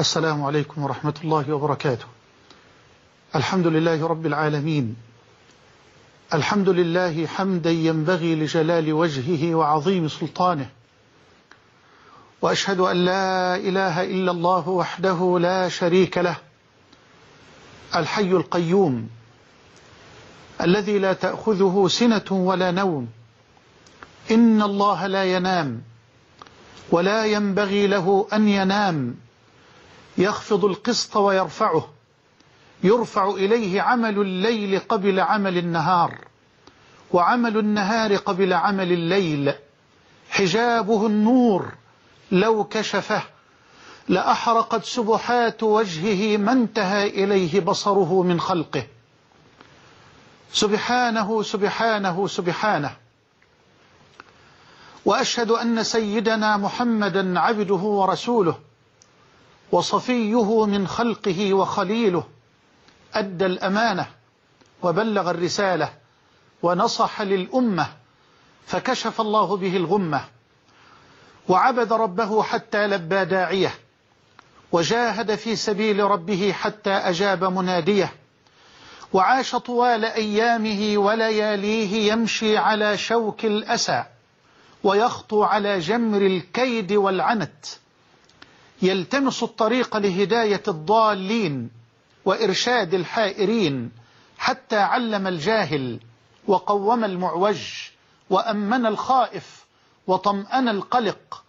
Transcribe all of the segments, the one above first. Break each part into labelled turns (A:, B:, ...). A: السلام عليكم ورحمة الله وبركاته الحمد لله رب العالمين الحمد لله حمدا ينبغي لجلال وجهه وعظيم سلطانه وأشهد أن لا إله إلا الله وحده لا شريك له الحي القيوم الذي لا تأخذه سنة ولا نوم إن الله لا ينام ولا ينبغي له أن ينام يخفض القسط ويرفعه يرفع إليه عمل الليل قبل عمل النهار وعمل النهار قبل عمل الليل حجابه النور لو كشفه لأحرقت سبحات وجهه ما انتهى إليه بصره من خلقه سبحانه سبحانه سبحانه وأشهد أن سيدنا محمدا عبده ورسوله وصفيه من خلقه وخليله أدى الأمانة وبلغ الرسالة ونصح للأمة فكشف الله به الغمة وعبد ربه حتى لبى داعيه وجاهد في سبيل ربه حتى أجاب مناديه وعاش طوال أيامه ولياليه يمشي على شوك الأسى ويخطو على جمر الكيد والعنت يلتمس الطريق لهداية الضالين وإرشاد الحائرين حتى علم الجاهل وقوم المعوج وأمن الخائف وطمأن القلق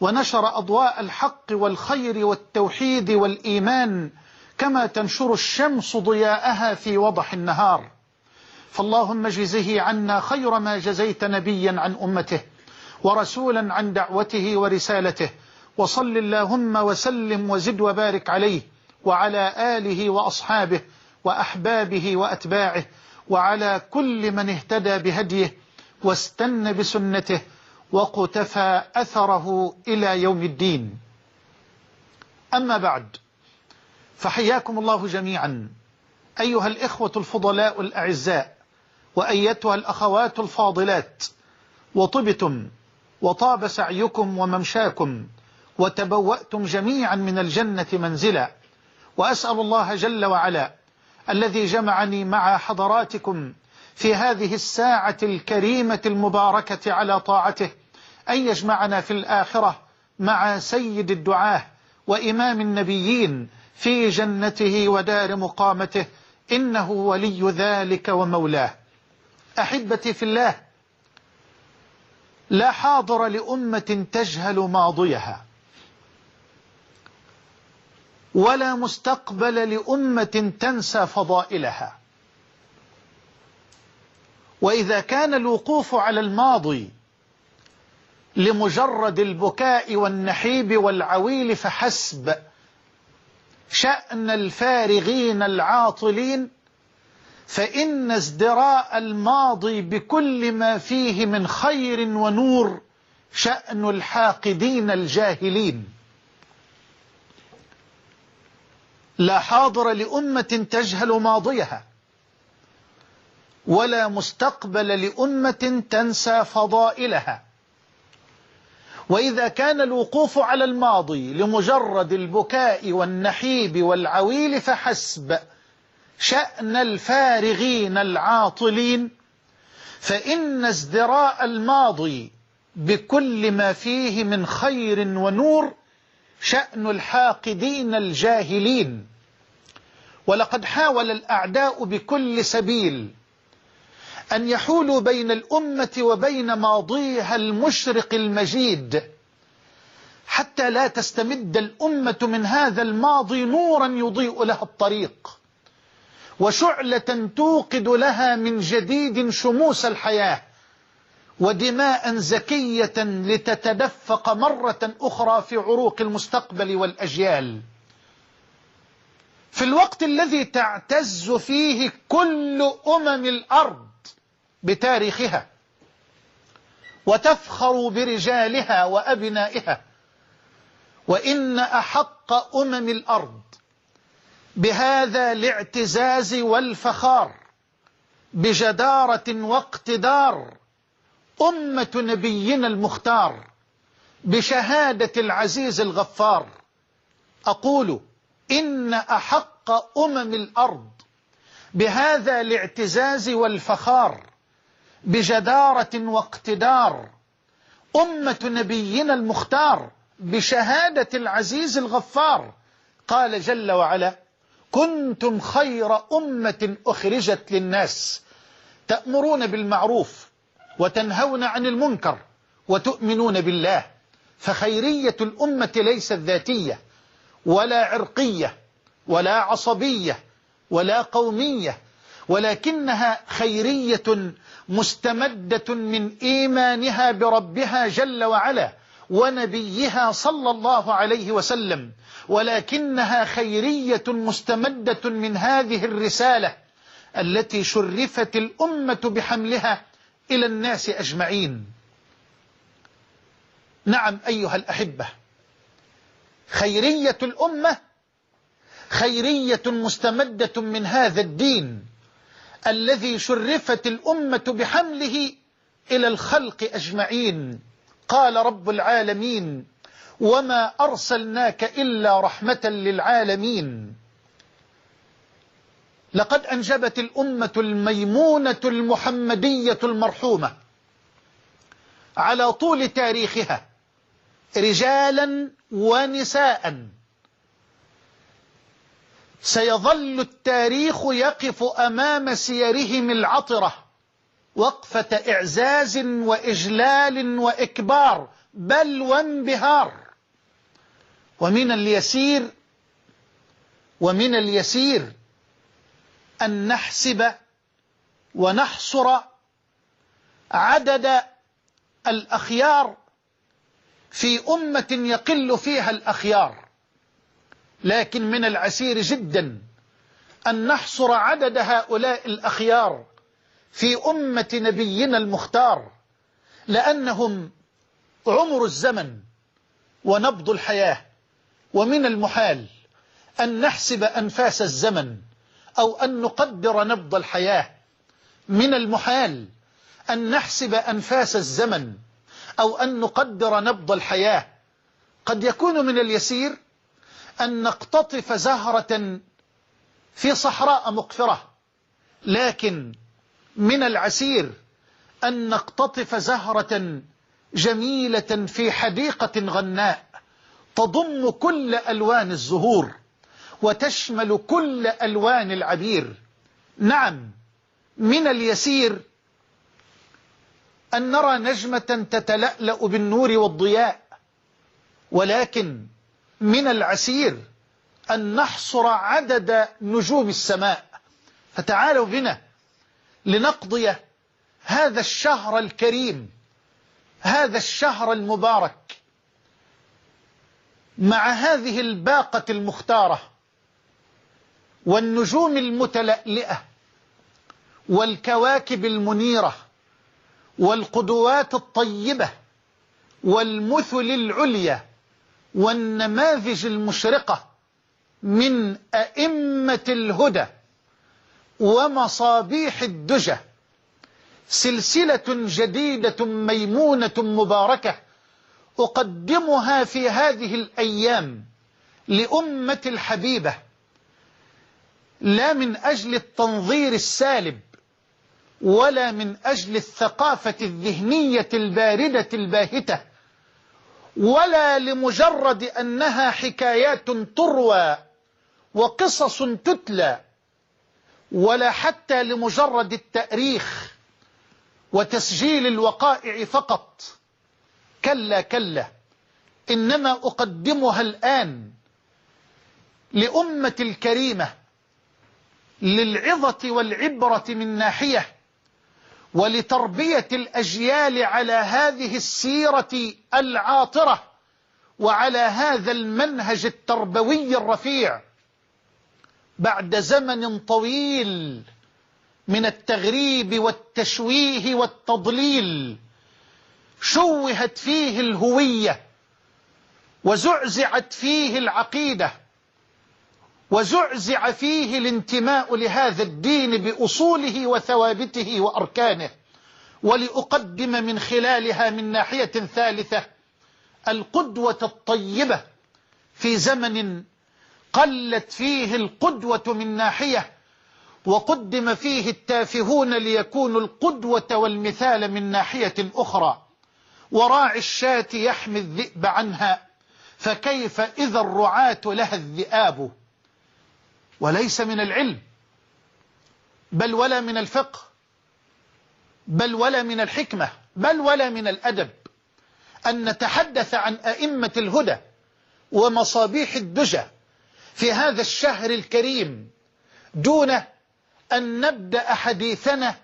A: ونشر أضواء الحق والخير والتوحيد والإيمان كما تنشر الشمس ضياءها في وضح النهار فاللهم اجزه عنا خير ما جزيت نبيا عن أمته ورسولا عن دعوته ورسالته وصل اللهم وسلم وزد وبارك عليه وعلى آله وأصحابه وأحبابه وأتباعه وعلى كل من اهتدى بهديه واستنى بسنته وقتفى أثره إلى يوم الدين أما بعد فحياكم الله جميعا أيها الإخوة الفضلاء الأعزاء وأيتها الأخوات الفاضلات وطبتم وطاب سعيكم وممشاكم وتبوأتم جميعا من الجنة منزلا وأسأل الله جل وعلا الذي جمعني مع حضراتكم في هذه الساعة الكريمة المباركة على طاعته أن يجمعنا في الآخرة مع سيد الدعاه وإمام النبيين في جنته ودار مقامته إنه ولي ذلك ومولاه أحبتي في الله لا حاضر لأمة تجهل ماضيها ولا مستقبل لأمة تنسى فضائلها وإذا كان الوقوف على الماضي لمجرد البكاء والنحيب والعويل فحسب شأن الفارغين العاطلين فإن ازدراء الماضي بكل ما فيه من خير ونور شأن الحاقدين الجاهلين لا حاضر لأمة تجهل ماضيها ولا مستقبل لأمة تنسى فضائلها وإذا كان الوقوف على الماضي لمجرد البكاء والنحيب والعويل فحسب شأن الفارغين العاطلين فإن ازدراء الماضي بكل ما فيه من خير ونور شأن الحاقدين الجاهلين ولقد حاول الأعداء بكل سبيل أن يحولوا بين الأمة وبين ماضيها المشرق المجيد حتى لا تستمد الأمة من هذا الماضي نورا يضيء لها الطريق وشعلة توقد لها من جديد شموس الحياة ودماء زكية لتتدفق مرة أخرى في عروق المستقبل والأجيال في الوقت الذي تعتز فيه كل أمم الأرض بتاريخها وتفخر برجالها وأبنائها وإن أحق أمم الأرض بهذا الاعتزاز والفخار بجدارة واقتدار أمة نبينا المختار بشهادة العزيز الغفار أقول إن أحق أمم الأرض بهذا الاعتزاز والفخار بجدارة واقتدار أمة نبينا المختار بشهادة العزيز الغفار قال جل وعلا كنتم خير أمة أخرجت للناس تأمرون بالمعروف وتنهون عن المنكر وتؤمنون بالله فخيرية الأمة ليست ذاتية ولا عرقية ولا عصبية ولا قومية ولكنها خيرية مستمدة من إيمانها بربها جل وعلا ونبيها صلى الله عليه وسلم ولكنها خيرية مستمدة من هذه الرسالة التي شرفت الأمة بحملها إلى الناس أجمعين نعم أيها الأحبة خيرية الأمة خيرية مستمدة من هذا الدين الذي شرفت الأمة بحمله إلى الخلق أجمعين قال رب العالمين وما أرسلناك إلا رحمة للعالمين لقد أنجبت الأمة الميمونة المحمدية المرحومة على طول تاريخها رجالا ونساء سيظل التاريخ يقف أمام سيرهم العطرة وقفة إعزاز وإجلال وإكبار بل وانبهار ومن اليسير ومن اليسير أن نحسب ونحصر عدد الأخيار في أمة يقل فيها الأخيار لكن من العسير جدا أن نحصر عدد هؤلاء الأخيار في أمة نبينا المختار لأنهم عمر الزمن ونبض الحياة ومن المحال أن نحسب أنفاس الزمن أو أن نقدر نبض الحياة من المحال أن نحسب أنفاس الزمن أو أن نقدر نبض الحياة قد يكون من اليسير أن نقتطف زهرة في صحراء مقفرة لكن من العسير أن نقتطف زهرة جميلة في حديقة غناء تضم كل ألوان الزهور وتشمل كل ألوان العبير نعم من اليسير أن نرى نجمة تتلألأ بالنور والضياء ولكن من العسير أن نحصر عدد نجوم السماء فتعالوا بنا لنقضي هذا الشهر الكريم هذا الشهر المبارك مع هذه الباقة المختارة والنجوم المتلألئة والكواكب المنيره والقدوات الطيبة والمثل العليا والنماذج المشرقة من أئمة الهدى ومصابيح الدجة سلسلة جديدة ميمونة مباركة أقدمها في هذه الأيام لأمة الحبيبة لا من أجل التنظير السالب ولا من أجل الثقافة الذهنية الباردة الباهتة ولا لمجرد أنها حكايات تروى وقصص تتلى ولا حتى لمجرد التأريخ وتسجيل الوقائع فقط كلا كلا إنما أقدمها الآن لأمة الكريمة للعظة والعبرة من ناحية ولتربية الأجيال على هذه السيرة العاطرة وعلى هذا المنهج التربوي الرفيع بعد زمن طويل من التغريب والتشويه والتضليل شوهت فيه الهوية وزعزعت فيه العقيدة وزعزع فيه الانتماء لهذا الدين بأصوله وثوابته وأركانه ولأقدم من خلالها من ناحية ثالثة القدوة الطيبة في زمن قلت فيه القدوة من ناحية وقدم فيه التافهون ليكونوا القدوة والمثال من ناحية أخرى وراعي الشاة يحمي الذئب عنها فكيف إذا الرعاة لها الذئاب وليس من العلم بل ولا من الفقه بل ولا من الحكمة بل ولا من الأدب أن نتحدث عن أئمة الهدى ومصابيح الدجى في هذا الشهر الكريم دون أن نبدأ حديثنا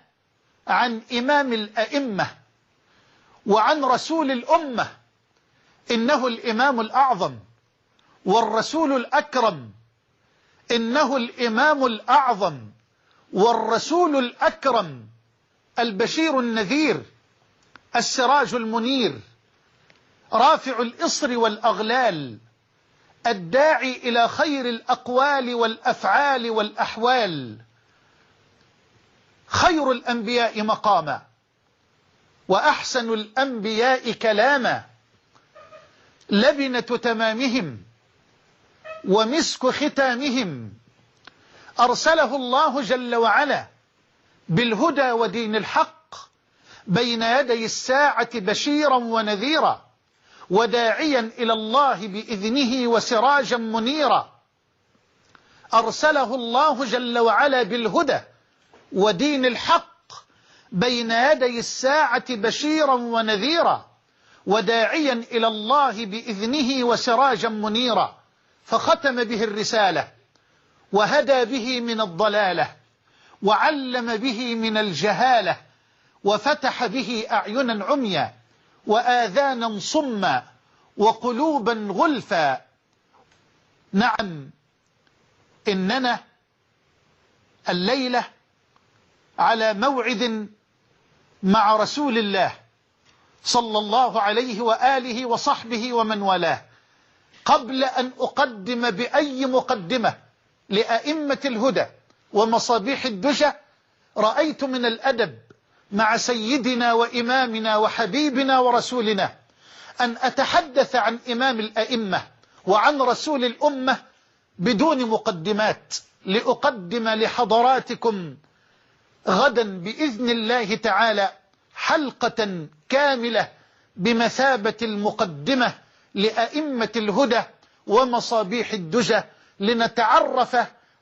A: عن إمام الأئمة وعن رسول الأمة إنه الإمام الأعظم والرسول الأكرم إنه الإمام الأعظم والرسول الأكرم البشير النذير السراج المنير رافع الإصر والأغلال الداعي إلى خير الأقوال والأفعال والأحوال خير الأنبياء مقاما وأحسن الأنبياء كلاما لبنة تمامهم ومسك ختامهم أرسله الله جل وعلا بالهدى ودين الحق بين يدي الساعة بشيرا ونذيرا وداعيا إلى الله بإذنه وسراجا منيرا أرسله الله جل وعلا بالهدى ودين الحق بين يدي الساعة بشيرا ونذيرا وداعيا إلى الله بإذنه وسراجا منيرا فختم به الرسالة وهدى به من الضلالة وعلم به من الجهالة وفتح به أعينا عميا وآذانا صما وقلوبا غلفا نعم إننا الليلة على موعد مع رسول الله صلى الله عليه وآله وصحبه ومن والاه قبل أن أقدم بأي مقدمة لأئمة الهدى ومصابيح الدجى رأيت من الأدب مع سيدنا وإمامنا وحبيبنا ورسولنا أن أتحدث عن إمام الأئمة وعن رسول الأمة بدون مقدمات لأقدم لحضراتكم غدا بإذن الله تعالى حلقة كاملة بمثابة المقدمة لأئمة الهدى ومصابيح الدجى لنتعرف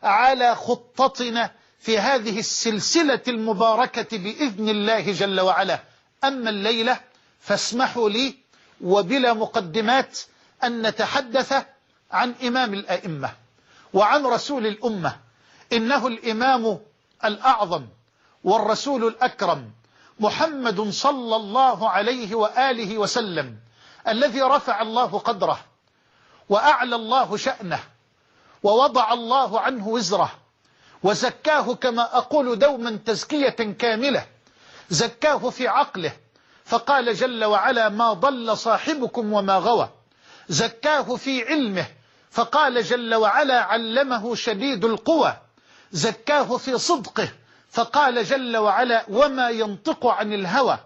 A: على خطتنا في هذه السلسلة المباركة بإذن الله جل وعلا أما الليلة فاسمحوا لي وبلا مقدمات أن نتحدث عن إمام الأئمة وعن رسول الأمة إنه الإمام الأعظم والرسول الأكرم محمد صلى الله عليه وآله وسلم الذي رفع الله قدره وأعلى الله شأنه ووضع الله عنه وزره وزكاه كما أقول دوما تزكية كاملة زكاه في عقله فقال جل وعلا ما ضل صاحبكم وما غوى زكاه في علمه فقال جل وعلا علمه شديد القوى زكاه في صدقه فقال جل وعلا وما ينطق عن الهوى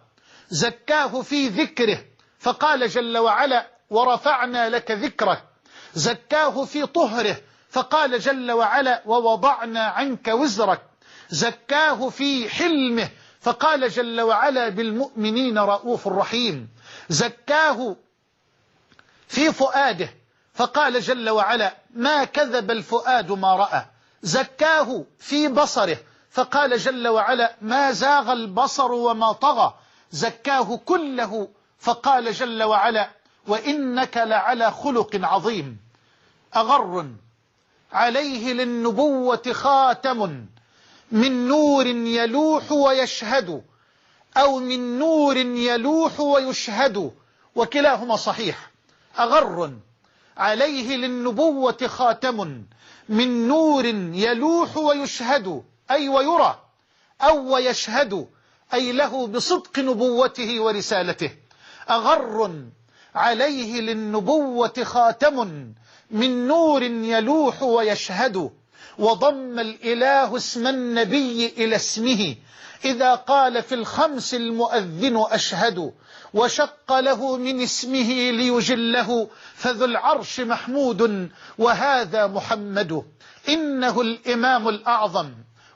A: زكاه في ذكره فقال جل وعلا ورفعنا لك ذكره زكاه في طهره فقال جل وعلا ووضعنا عنك وزرك زكاه في حلمه فقال جل وعلا بالمؤمنين رؤوف رحيم زكاه في فؤاده فقال جل وعلا ما كذب الفؤاد ما رأى زكاه في بصره فقال جل وعلا ما زاغ البصر وما طغى زكاه كله فقال جل وعلا وإنك لعلى خلق عظيم أغر عليه للنبوة خاتم من نور يلوح ويشهد أو من نور يلوح ويشهد وكلاهما صحيح أغر عليه للنبوة خاتم من نور يلوح ويشهد أي ويرى أو ويشهد أي له بصدق نبوته ورسالته أغر عليه للنبوة خاتم من نور يلوح ويشهد وضم الإله اسم النبي إلى اسمه إذا قال في الخمس المؤذن أشهد وشق له من اسمه ليجله فذو العرش محمود وهذا محمد إنه الإمام الأعظم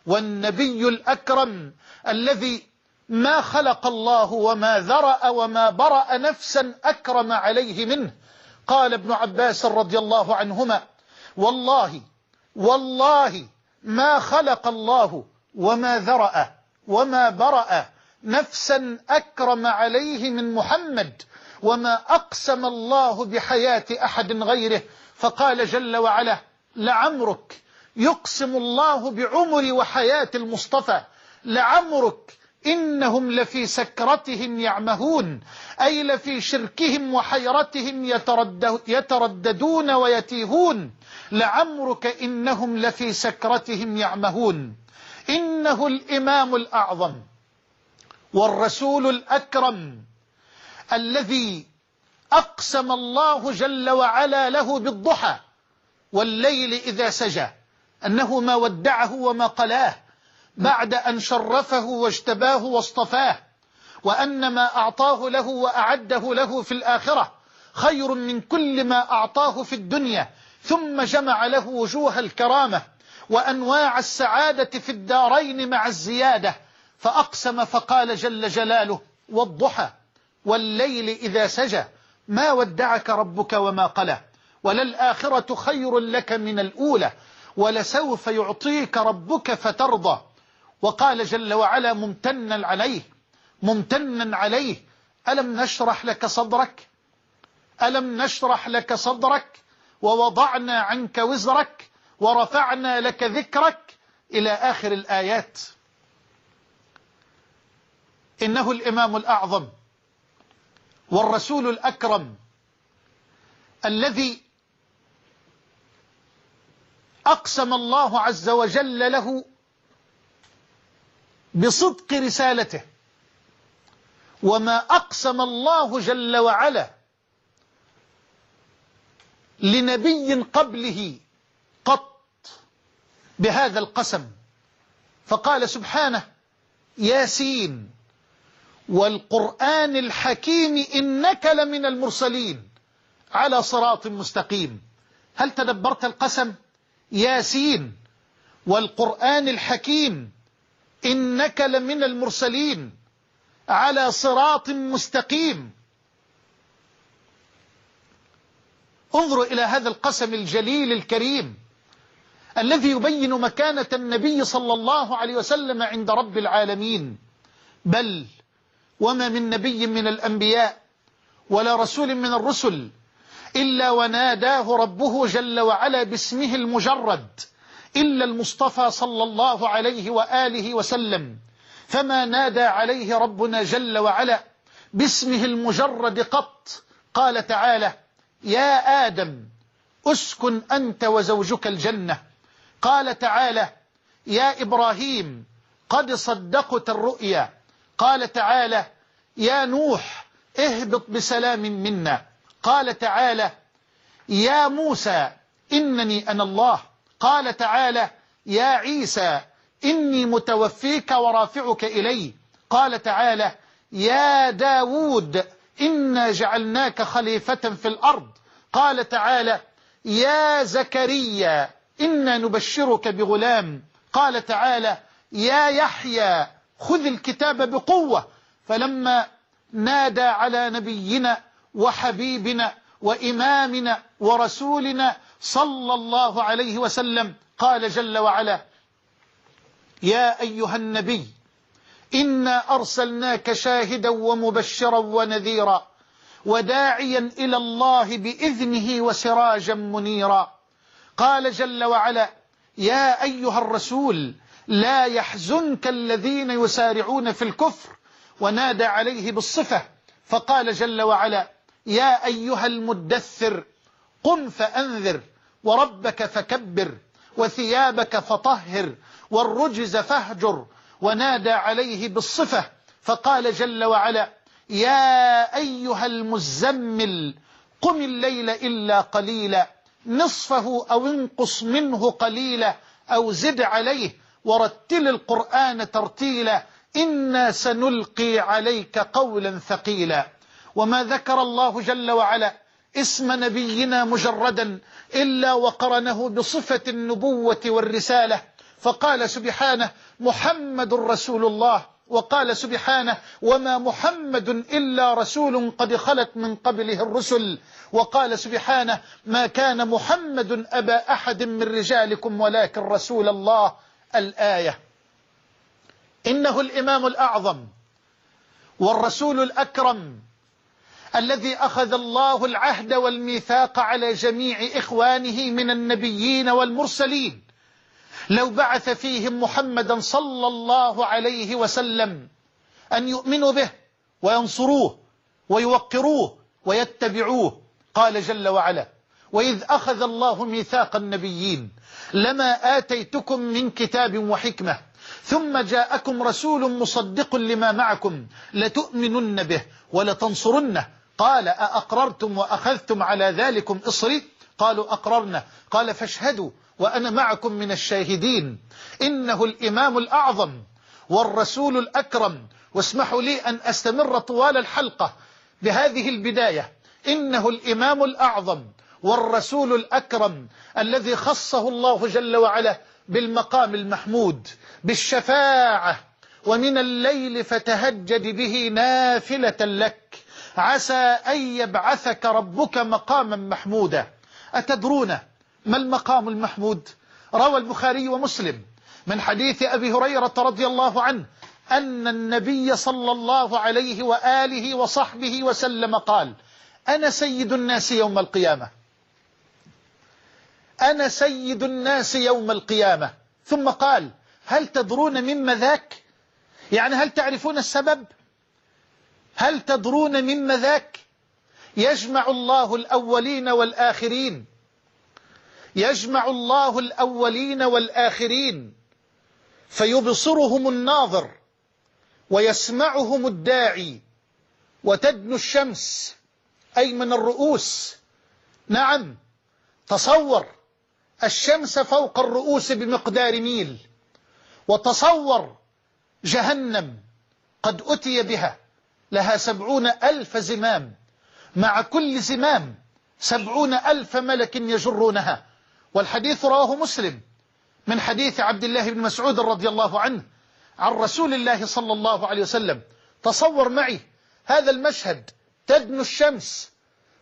A: والنبي الأكرم الذي ما خلق الله وما ذرأ وما برأ نفسا أكرم عليه منه قال ابن عباس رضي الله عنهما والله والله ما خلق الله وما ذرأ وما برأ نفسا أكرم عليه من محمد وما أقسم الله بحياة أحد غيره فقال جل وعلا لعمرك يقسم الله بعمر وحياة المصطفى لعمرك إنهم لفي سكرتهم يعمهون أي لفي شركهم وحيرتهم يترددون ويتيهون لعمرك إنهم لفي سكرتهم يعمهون إنه الإمام الأعظم والرسول الأكرم الذي أقسم الله جل وعلا له بالضحى والليل إذا سجى أنه ما ودعه وما قلاه بعد أن شرفه واجتباه واصطفاه وأن ما أعطاه له وأعده له في الآخرة خير من كل ما أعطاه في الدنيا ثم جمع له وجوه الكرامة وأنواع السعادة في الدارين مع الزيادة فأقسم فقال جل جلاله والضحى والليل إذا سجى ما ودعك ربك وما قلى وللآخرة خير لك من الأولى ولسوف يعطيك ربك فترضى وقال جل وعلا ممتنا عليه ممتنا عليه ألم نشرح لك صدرك ألم نشرح لك صدرك ووضعنا عنك وزرك ورفعنا لك ذكرك إلى آخر الآيات إنه الإمام الأعظم والرسول الأكرم الذي أقسم الله عز وجل له بصدق رسالته وما أقسم الله جل وعلا لنبي قبله قط بهذا القسم فقال سبحانه ياسين والقرآن الحكيم إنك لمن المرسلين على صراط مستقيم هل تدبرت القسم ياسين والقرآن الحكيم إنك لمن المرسلين على صراط مستقيم انظروا إلى هذا القسم الجليل الكريم الذي يبين مكانة النبي صلى الله عليه وسلم عند رب العالمين بل وما من نبي من الأنبياء ولا رسول من الرسل إلا وناداه ربه جل وعلا باسمه المجرد إلا المصطفى صلى الله عليه وآله وسلم فما نادى عليه ربنا جل وعلا باسمه المجرد قط قال تعالى يا آدم أسكن أنت وزوجك الجنة قال تعالى يا إبراهيم قد صدقت الرؤيا قال تعالى يا نوح اهبط بسلام منا قال تعالى يا موسى إنني أنا الله قال تعالى يا عيسى إني متوفيك ورافعك إلي قال تعالى يا داود إنا جعلناك خليفة في الأرض قال تعالى يا زكريا إنا نبشرك بغلام قال تعالى يا يحيى خذ الكتاب بقوة فلما نادى على نبينا وحبيبنا وإمامنا ورسولنا صلى الله عليه وسلم قال جل وعلا يا أيها النبي إنا أرسلناك شاهدا ومبشرا ونذيرا وداعيا إلى الله بإذنه وسراجا منيرا قال جل وعلا يا أيها الرسول لا يحزنك الذين يسارعون في الكفر ونادى عليه بالصفة فقال جل وعلا يا أيها المدثر قم فأنذر وربك فكبر وثيابك فطهر والرجز فاهجر ونادى عليه بالصفة فقال جل وعلا يا أيها المزمل قم الليل إلا قليلا نصفه أو انقص منه قليلا أو زد عليه ورتل القرآن ترتيلا إنا سنلقي عليك قولا ثقيلا وما ذكر الله جل وعلا اسم نبينا مجردا إلا وقرنه بصفة النبوة والرسالة فقال سبحانه محمد رسول الله وقال سبحانه وما محمد إلا رسول قد خلت من قبله الرسل وقال سبحانه ما كان محمد أبا أحد من رجالكم ولكن رسول الله الآية إنه الإمام الأعظم والرسول الأكرم الذي أخذ الله العهد والميثاق على جميع إخوانه من النبيين والمرسلين لو بعث فيهم محمدا صلى الله عليه وسلم أن يؤمنوا به وينصروه ويوقروه ويتبعوه قال جل وعلا وإذ أخذ الله ميثاق النبيين لما آتيتكم من كتاب وحكمة ثم جاءكم رسول مصدق لما معكم لتؤمنن به ولتنصرنه قال أأقررتم وأخذتم على ذلكم إصري قالوا أقررنا قال فاشهدوا وأنا معكم من الشاهدين إنه الإمام الأعظم والرسول الأكرم واسمحوا لي أن أستمر طوال الحلقة بهذه البداية إنه الإمام الأعظم والرسول الأكرم الذي خصه الله جل وعلا بالمقام المحمود بالشفاعة ومن الليل فتهجد به نافلة لك عسى أن يبعثك ربك مقاما محمودا أتدرون ما المقام المحمود روى البخاري ومسلم من حديث أبي هريرة رضي الله عنه أن النبي صلى الله عليه وآله وصحبه وسلم قال أنا سيد الناس يوم القيامة أنا سيد الناس يوم القيامة ثم قال هل تدرون مما ذاك يعني هل تعرفون السبب هل تدرون مما ذاك يجمع الله الأولين والآخرين يجمع الله الأولين والآخرين فيبصرهم الناظر ويسمعهم الداعي وتدنو الشمس أي من الرؤوس نعم تصور الشمس فوق الرؤوس بمقدار ميل وتصور جهنم قد أتي بها لها سبعون ألف زمام مع كل زمام سبعون ألف ملك يجرونها والحديث رواه مسلم من حديث عبد الله بن مسعود رضي الله عنه عن رسول الله صلى الله عليه وسلم تصور معي هذا المشهد تدنو الشمس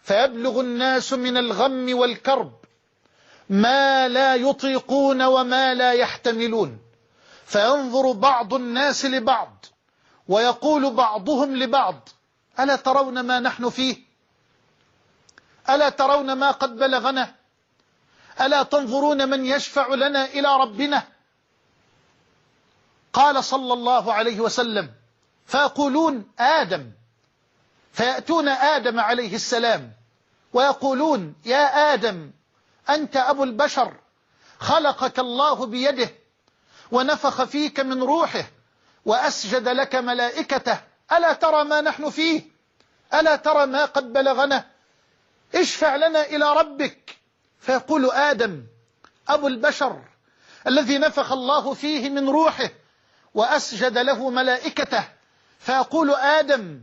A: فيبلغ الناس من الغم والكرب ما لا يطيقون وما لا يحتملون فينظر بعض الناس لبعض ويقول بعضهم لبعض ألا ترون ما نحن فيه ألا ترون ما قد بلغنا ألا تنظرون من يشفع لنا إلى ربنا قال صلى الله عليه وسلم فيقولون آدم فيأتون آدم عليه السلام ويقولون يا آدم أنت أبو البشر خلقك الله بيده ونفخ فيك من روحه وأسجد لك ملائكته ألا ترى ما نحن فيه ألا ترى ما قد بلغنا اشفع لنا إلى ربك فيقول آدم أبو البشر الذي نفخ الله فيه من روحه وأسجد له ملائكته فيقول آدم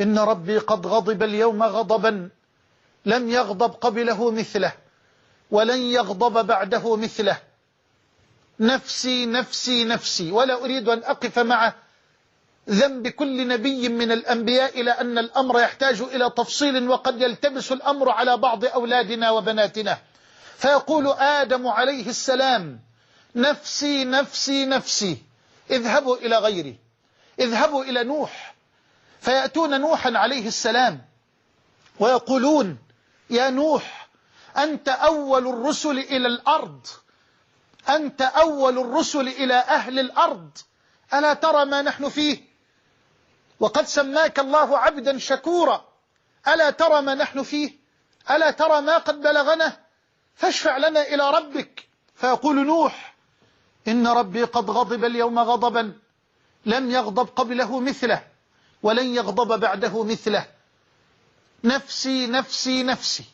A: إن ربي قد غضب اليوم غضبا لم يغضب قبله مثله ولن يغضب بعده مثله نفسي نفسي نفسي ولا أريد أن أقف مع ذنب كل نبي من الأنبياء إلى أن الأمر يحتاج إلى تفصيل وقد يلتبس الأمر على بعض أولادنا وبناتنا فيقول آدم عليه السلام نفسي نفسي نفسي اذهبوا إلى غيري اذهبوا إلى نوح فيأتون نوحا عليه السلام ويقولون يا نوح أنت أول الرسل إلى الأرض أنت أول الرسل إلى أهل الأرض ألا ترى ما نحن فيه وقد سماك الله عبدا شكورا ألا ترى ما نحن فيه ألا ترى ما قد بلغنا فاشفع لنا إلى ربك فيقول نوح إن ربي قد غضب اليوم غضبا لم يغضب قبله مثله ولن يغضب بعده مثله نفسي نفسي نفسي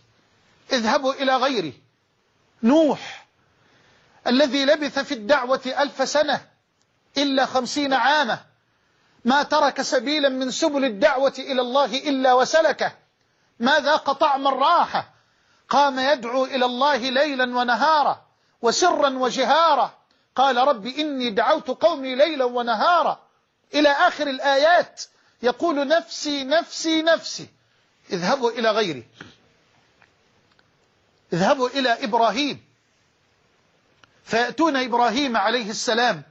A: اذهبوا إلى غيري نوح الذي لبث في الدعوة ألف سنة إلا خمسين عاما ما ترك سبيلا من سبل الدعوة إلى الله إلا وسلكه ماذا قطع من راحة قام يدعو إلى الله ليلا ونهارا وسرا وجهارا قال رب إني دعوت قومي ليلا ونهارا إلى آخر الآيات يقول نفسي نفسي نفسي اذهبوا إلى غيري اذهبوا إلى إبراهيم فيأتون إبراهيم عليه السلام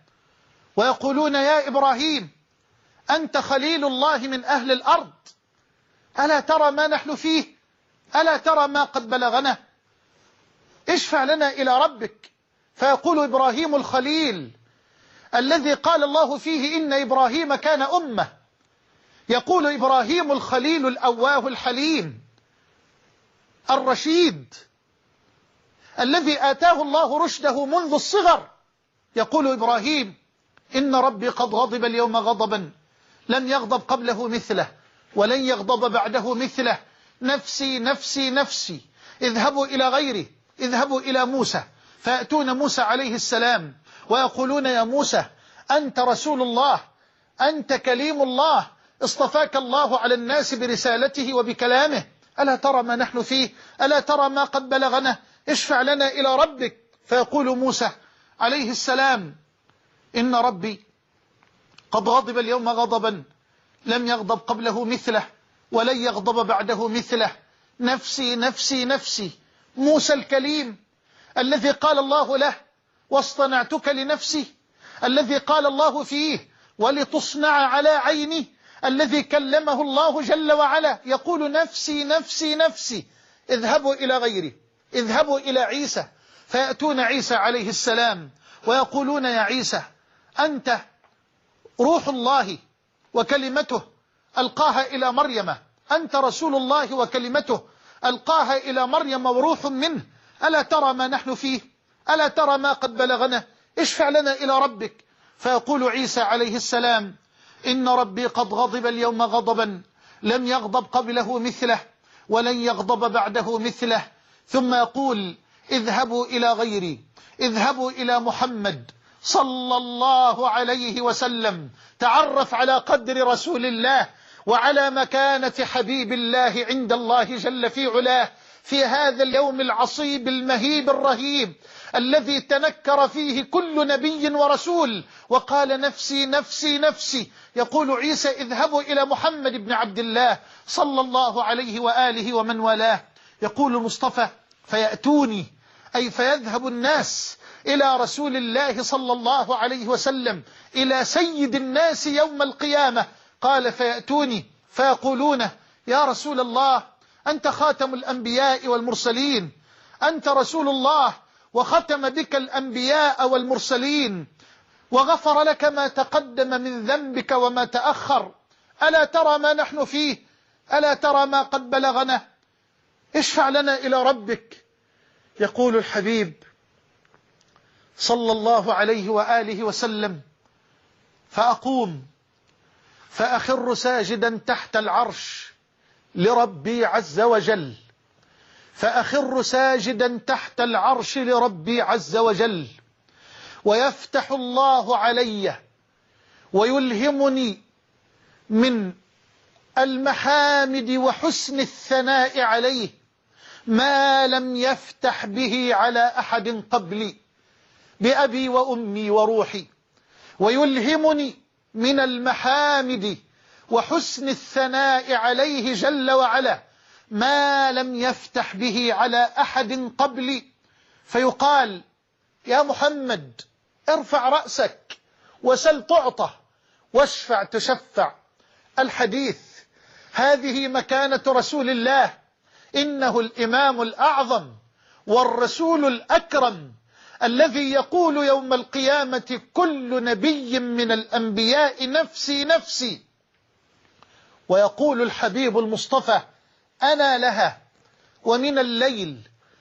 A: ويقولون يا إبراهيم أنت خليل الله من أهل الأرض ألا ترى ما نحن فيه ألا ترى ما قد بلغنا اشفع لنا إلى ربك فيقول إبراهيم الخليل الذي قال الله فيه إن إبراهيم كان أمة يقول إبراهيم الخليل الأواه الحليم الرشيد الذي آتاه الله رشده منذ الصغر يقول إبراهيم إن ربي قد غضب اليوم غضبا لم يغضب قبله مثله ولن يغضب بعده مثله نفسي نفسي نفسي اذهبوا إلى غيري اذهبوا إلى موسى فيأتون موسى عليه السلام ويقولون يا موسى أنت رسول الله أنت كليم الله اصطفاك الله على الناس برسالته وبكلامه ألا ترى ما نحن فيه ألا ترى ما قد بلغنا اشفع لنا إلى ربك فيقول موسى عليه السلام إن ربي قد غضب اليوم غضبا لم يغضب قبله مثله ولن يغضب بعده مثله نفسي نفسي نفسي موسى الكليم الذي قال الله له واصطنعتك لنفسي الذي قال الله فيه ولتصنع على عيني الذي كلمه الله جل وعلا يقول نفسي نفسي نفسي اذهبوا إلى غيري اذهبوا إلى عيسى فيأتون عيسى عليه السلام ويقولون يا عيسى أنت روح الله وكلمته ألقاها إلى مريم أنت رسول الله وكلمته ألقاها إلى مريم وروح منه ألا ترى ما نحن فيه ألا ترى ما قد بلغنا اشفع لنا إلى ربك فيقول عيسى عليه السلام إن ربي قد غضب اليوم غضبا لم يغضب قبله مثله ولن يغضب بعده مثله ثم يقول اذهبوا إلى غيري اذهبوا إلى محمد صلى الله عليه وسلم تعرف على قدر رسول الله وعلى مكانة حبيب الله عند الله جل في علاه في هذا اليوم العصيب المهيب الرهيب الذي تنكر فيه كل نبي ورسول وقال نفسي نفسي نفسي يقول عيسى اذهبوا إلى محمد بن عبد الله صلى الله عليه وآله ومن والاه يقول المصطفى فيأتوني أي فيذهب الناس إلى رسول الله صلى الله عليه وسلم إلى سيد الناس يوم القيامة قال فيأتوني فيقولون يا رسول الله أنت خاتم الأنبياء والمرسلين أنت رسول الله وختم بك الأنبياء والمرسلين وغفر لك ما تقدم من ذنبك وما تأخر ألا ترى ما نحن فيه ألا ترى ما قد بلغنا اشفع لنا إلى ربك يقول الحبيب صلى الله عليه وآله وسلم فأقوم فأخر ساجدا تحت العرش لربي عز وجل فأخر ساجدا تحت العرش لربي عز وجل ويفتح الله علي ويلهمني من المحامد وحسن الثناء عليه ما لم يفتح به على أحد قبلي بأبي وأمي وروحي ويلهمني من المحامد وحسن الثناء عليه جل وعلا ما لم يفتح به على أحد قبلي فيقال يا محمد ارفع رأسك وسل تعطى واشفع تشفع الحديث هذه مكانة رسول الله إنه الإمام الأعظم والرسول الأكرم الذي يقول يوم القيامة كل نبي من الأنبياء نفسي نفسي ويقول الحبيب المصطفى أنا لها ومن الليل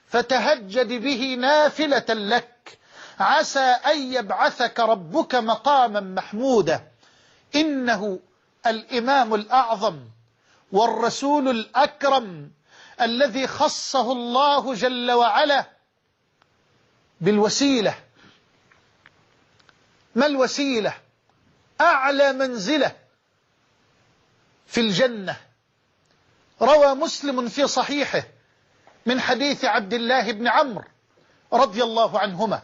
A: فتهجد به نافلة لك عسى أن يبعثك ربك مقاما محمودا إنه الإمام الأعظم والرسول الأكرم الذي خصه الله جل وعلا بالوسيلة ما الوسيلة أعلى منزلة في الجنة روى مسلم في صحيحه من حديث عبد الله بن عمرو رضي الله عنهما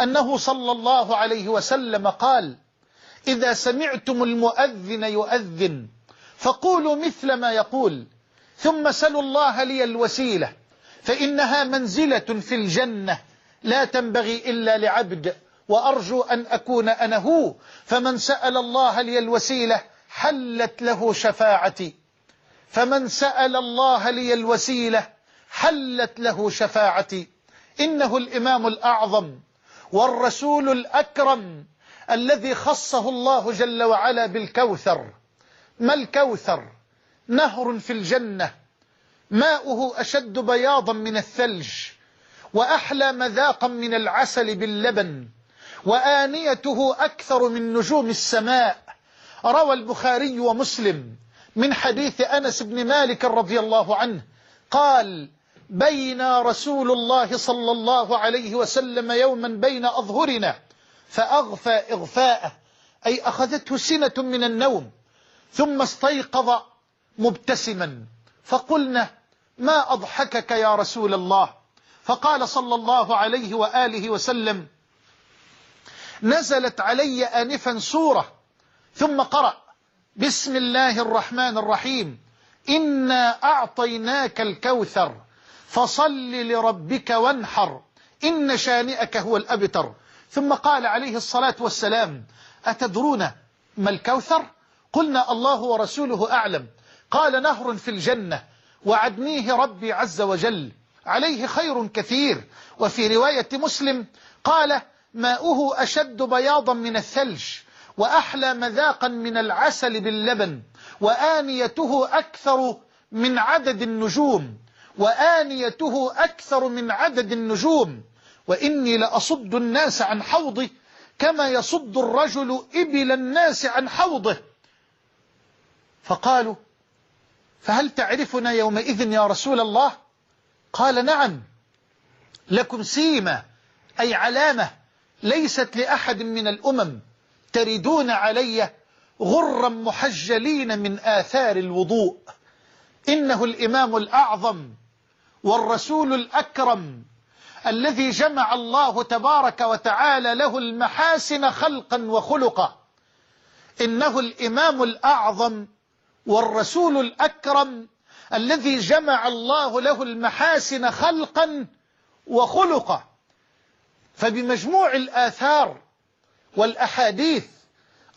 A: أنه صلى الله عليه وسلم قال إذا سمعتم المؤذن يؤذن فقولوا مثل ما يقول ثم سلوا الله لي الوسيلة فإنها منزلة في الجنة لا تنبغي إلا لعبد وأرجو أن أكون أنا هو فمن سأل الله لي الوسيلة حلت له شفاعتي فمن سأل الله لي الوسيلة حلت له شفاعتي إنه الإمام الأعظم والرسول الأكرم الذي خصه الله جل وعلا بالكوثر ما الكوثر نهر في الجنة ماؤه أشد بياضا من الثلج وأحلى مذاقا من العسل باللبن وآنيته أكثر من نجوم السماء روى البخاري ومسلم من حديث أنس بن مالك رضي الله عنه قال بينا رسول الله صلى الله عليه وسلم يوما بين أظهرنا فأغفى إغفاءه أي أخذته سنة من النوم ثم استيقظ مبتسما فقلنا ما أضحكك يا رسول الله فقال صلى الله عليه وآله وسلم نزلت علي آنفا سورة ثم قرأ بسم الله الرحمن الرحيم إنا أعطيناك الكوثر فصل لربك وانحر إن شانئك هو الأبتر ثم قال عليه الصلاة والسلام أتدرون ما الكوثر قلنا الله ورسوله أعلم قال نهر في الجنة وعدنيه ربي عز وجل عليه خير كثير وفي رواية مسلم قال ماؤه أشد بياضا من الثلج وأحلى مذاقا من العسل باللبن وآنيته أكثر من عدد النجوم وآنيته أكثر من عدد النجوم وإني لأصد الناس عن حوضه كما يصد الرجل إبل الناس عن حوضه فقالوا فهل تعرفنا يومئذ يا رسول الله قال نعم لكم سيمة أي علامة ليست لأحد من الأمم تردون علي غرا محجلين من آثار الوضوء إنه الإمام الأعظم والرسول الأكرم الذي جمع الله تبارك وتعالى له المحاسن خلقا وخلقا إنه الإمام الأعظم والرسول الأكرم الذي جمع الله له المحاسن خلقا وخلقا فبمجموع الآثار والأحاديث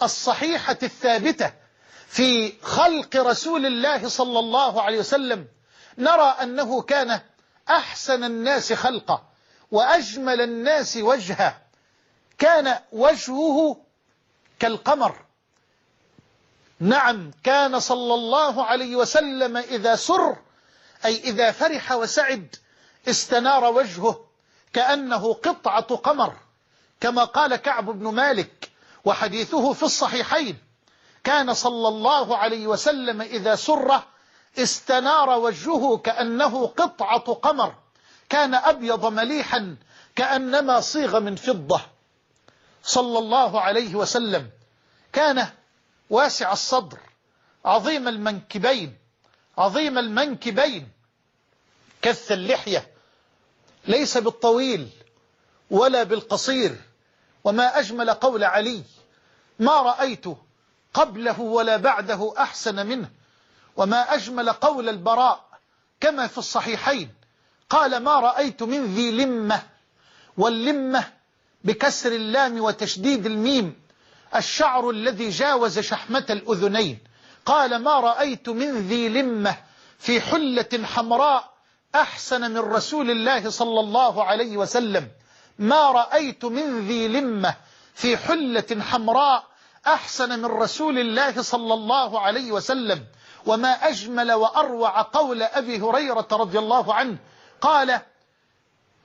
A: الصحيحة الثابتة في خلق رسول الله صلى الله عليه وسلم نرى أنه كان أحسن الناس خلقا وأجمل الناس وجها كان وجهه كالقمر نعم كان صلى الله عليه وسلم إذا سر أي إذا فرح وسعد استنار وجهه كأنه قطعة قمر كما قال كعب بن مالك وحديثه في الصحيحين كان صلى الله عليه وسلم إذا سر استنار وجهه كأنه قطعة قمر كان أبيض مليحا كأنما صيغ من فضة صلى الله عليه وسلم كان واسع الصدر عظيم المنكبين عظيم المنكبين كث اللحية ليس بالطويل ولا بالقصير وما أجمل قول علي ما رأيت قبله ولا بعده أحسن منه وما أجمل قول البراء كما في الصحيحين قال ما رأيت من ذي لمة واللمة بكسر اللام وتشديد الميم الشعر الذي جاوز شحمة الأذنين قال ما رأيت من ذي لمة في حلة حمراء أحسن من رسول الله صلى الله عليه وسلم ما رأيت من ذي لمة في حلة حمراء أحسن من رسول الله صلى الله عليه وسلم وما أجمل وأروع قول أبي هريرة رضي الله عنه قال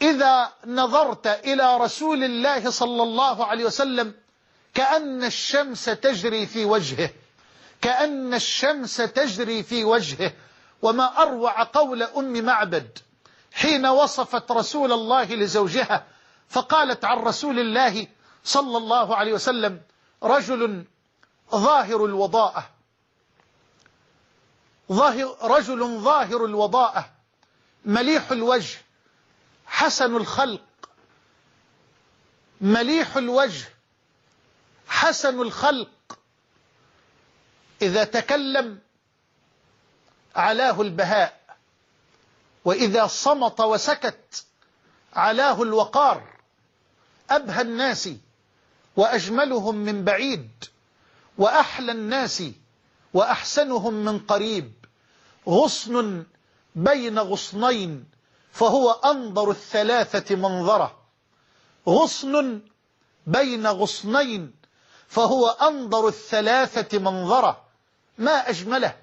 A: إذا نظرت إلى رسول الله صلى الله عليه وسلم كأن الشمس تجري في وجهه كأن الشمس تجري في وجهه وما أروع قول أم معبد حين وصفت رسول الله لزوجها فقالت عن رسول الله صلى الله عليه وسلم رجل ظاهر الوضاءة ظاهر رجل ظاهر الوضاءة مليح الوجه حسن الخلق مليح الوجه حسن الخلق إذا تكلم علاه البهاء وإذا صمت وسكت علاه الوقار أبهى الناس وأجملهم من بعيد وأحلى الناس وأحسنهم من قريب غصن بين غصنين فهو أنظر الثلاثة منظرة غصن بين غصنين فهو أنظر الثلاثة منظرة ما أجمله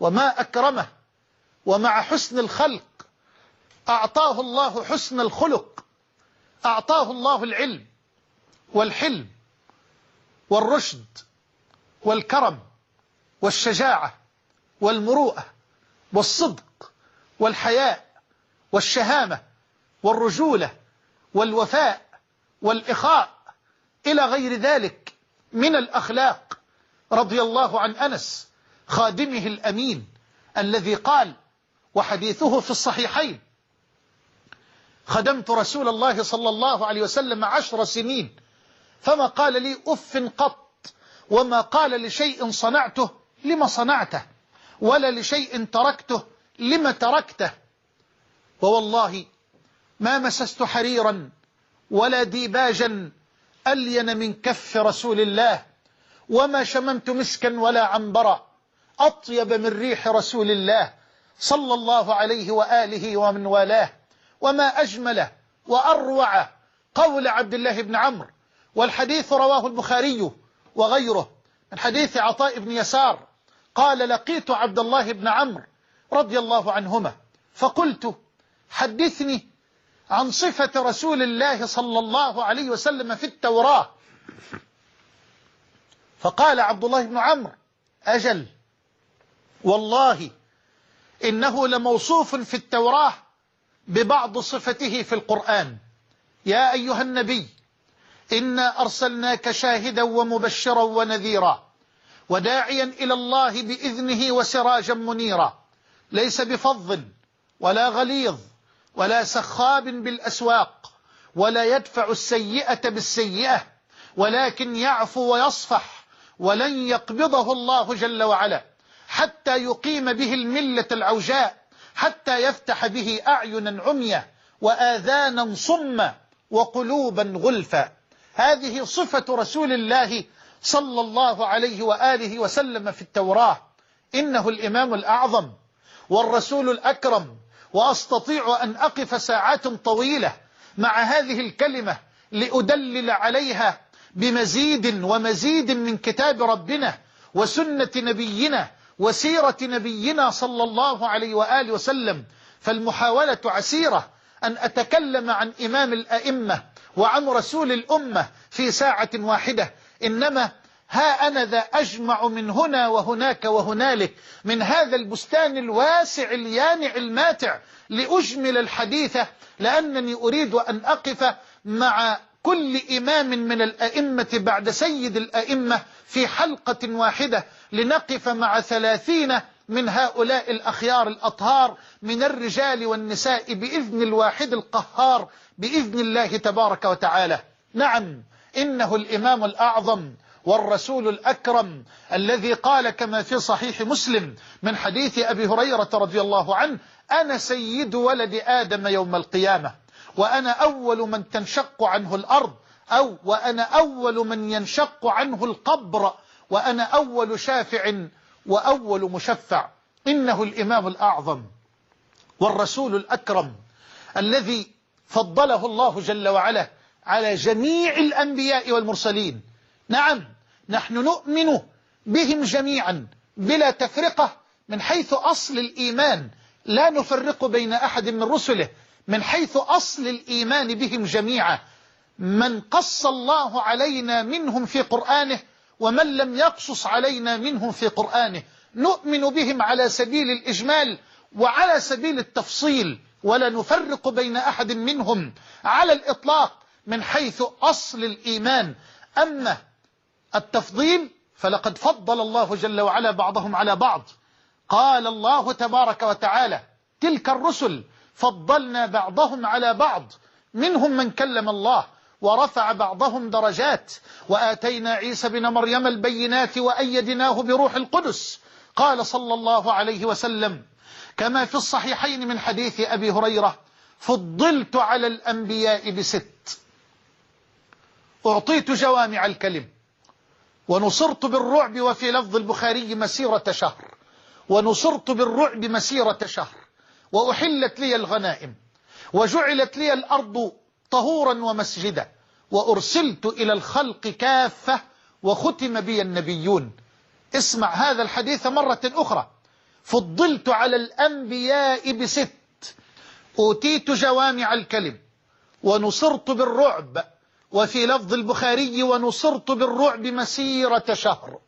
A: وما أكرمه ومع حسن الخلق أعطاه الله حسن الخلق أعطاه الله العلم والحلم والرشد والكرم والشجاعة والمروءة والصدق والحياء والشهامة والرجولة والوفاء والإخاء إلى غير ذلك من الأخلاق رضي الله عن أنس خادمه الأمين الذي قال وحديثه في الصحيحين خدمت رسول الله صلى الله عليه وسلم عشر سنين فما قال لي أف قط وما قال لشيء صنعته لما صنعته ولا لشيء تركته لما تركته ووالله ما مسست حريرا ولا ديباجا ألين من كف رسول الله وما شممت مسكا ولا عنبرا أطيب من ريح رسول الله صلى الله عليه وآله ومن والاه وما أجمله وأروعه قول عبد الله بن عمرو والحديث رواه البخاري وغيره من حديث عطاء بن يسار قال لقيت عبد الله بن عمرو رضي الله عنهما فقلت حدثني عن صفة رسول الله صلى الله عليه وسلم في التوراة فقال عبد الله بن عمرو أجل والله إنه لموصوف في التوراة ببعض صفته في القرآن يا أيها النبي إنا أرسلناك شاهدا ومبشرا ونذيرا وداعيا إلى الله بإذنه وسراجا منيرا ليس بفظ ولا غليظ ولا سخاب بالأسواق ولا يدفع السيئة بالسيئة ولكن يعفو ويصفح ولن يقبضه الله جل وعلا حتى يقيم به الملة العوجاء حتى يفتح به أعينا عمية وآذانا صمة وقلوبا غلفا هذه صفة رسول الله صلى الله عليه وآله وسلم في التوراة إنه الإمام الأعظم والرسول الأكرم وأستطيع أن أقف ساعات طويلة مع هذه الكلمة لأدلل عليها بمزيد ومزيد من كتاب ربنا وسنة نبينا وسيرة نبينا صلى الله عليه وآله وسلم فالمحاولة عسيرة أن أتكلم عن إمام الأئمة وعن رسول الأمة في ساعة واحدة إنما ها أنا ذا أجمع من هنا وهناك وهنالك من هذا البستان الواسع اليانع الماتع لأجمل الحديثة لأنني أريد أن أقف مع كل إمام من الأئمة بعد سيد الأئمة في حلقة واحدة لنقف مع ثلاثين من هؤلاء الأخيار الأطهار من الرجال والنساء بإذن الواحد القهار بإذن الله تبارك وتعالى نعم إنه الإمام الأعظم والرسول الأكرم الذي قال كما في صحيح مسلم من حديث أبي هريرة رضي الله عنه أنا سيد ولد آدم يوم القيامة وأنا أول من تنشق عنه الأرض أو وأنا أول من ينشق عنه القبر وأنا أول شافع وأول مشفع إنه الإمام الأعظم والرسول الأكرم الذي فضله الله جل وعلا على جميع الأنبياء والمرسلين نعم نحن نؤمن بهم جميعا بلا تفرقة من حيث أصل الإيمان لا نفرق بين أحد من رسله من حيث أصل الإيمان بهم جميعا من قص الله علينا منهم في قرآنه ومن لم يقصص علينا منهم في قرآنه نؤمن بهم على سبيل الإجمال وعلى سبيل التفصيل ولا نفرق بين أحد منهم على الإطلاق من حيث أصل الإيمان أما التفضيل فلقد فضل الله جل وعلا بعضهم على بعض قال الله تبارك وتعالى تلك الرسل فضلنا بعضهم على بعض منهم من كلم الله ورفع بعضهم درجات وآتينا عيسى بن مريم البينات وأيدناه بروح القدس قال صلى الله عليه وسلم كما في الصحيحين من حديث أبي هريرة فضلت على الأنبياء بست أعطيت جوامع الكلم ونصرت بالرعب وفي لفظ البخاري مسيرة شهر ونصرت بالرعب مسيرة شهر وأحلت لي الغنائم وجعلت لي الأرض طهورا ومسجدا وأرسلت إلى الخلق كافة وختم بي النبيون اسمع هذا الحديث مرة أخرى فضلت على الأنبياء بست أوتيت جوامع الكلم ونصرت بالرعب وفي لفظ البخاري ونصرت بالرعب مسيرة شهر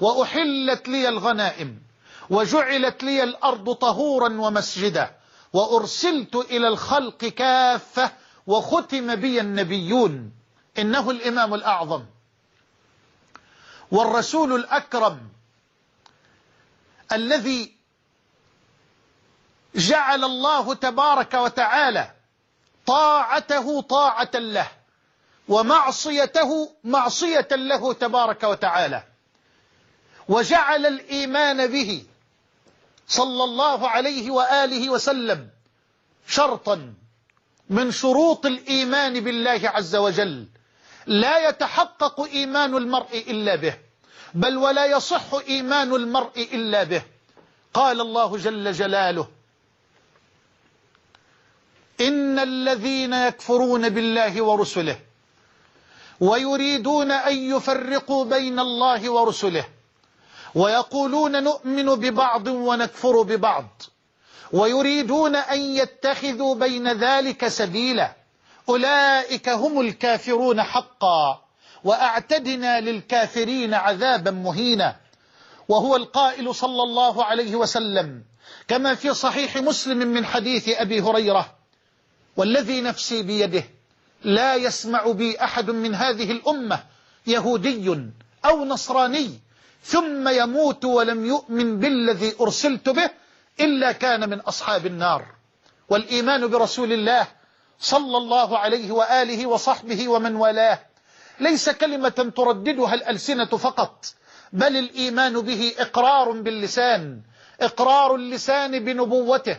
A: وأحلت لي الغنائم وجعلت لي الأرض طهورا ومسجدا وأرسلت إلى الخلق كافة وختم بي النبيون إنه الإمام الأعظم والرسول الأكرم الذي جعل الله تبارك وتعالى طاعته طاعة له ومعصيته معصية له تبارك وتعالى وجعل الإيمان به صلى الله عليه وآله وسلم شرطا من شروط الإيمان بالله عز وجل لا يتحقق إيمان المرء إلا به بل ولا يصح إيمان المرء إلا به قال الله جل جلاله إن الذين يكفرون بالله ورسله ويريدون أن يفرقوا بين الله ورسله ويقولون نؤمن ببعض ونكفر ببعض ويريدون أن يتخذوا بين ذلك سبيلا أولئك هم الكافرون حقا وأعتدنا للكافرين عذابا مهينا وهو القائل صلى الله عليه وسلم كما في صحيح مسلم من حديث أبي هريرة والذي نفسي بيده لا يسمع بي أحد من هذه الأمة يهودي أو نصراني ثم يموت ولم يؤمن بالذي أرسلت به إلا كان من أصحاب النار والإيمان برسول الله صلى الله عليه وآله وصحبه ومن والاه ليس كلمة ترددها الألسنة فقط بل الإيمان به إقرار باللسان إقرار اللسان بنبوته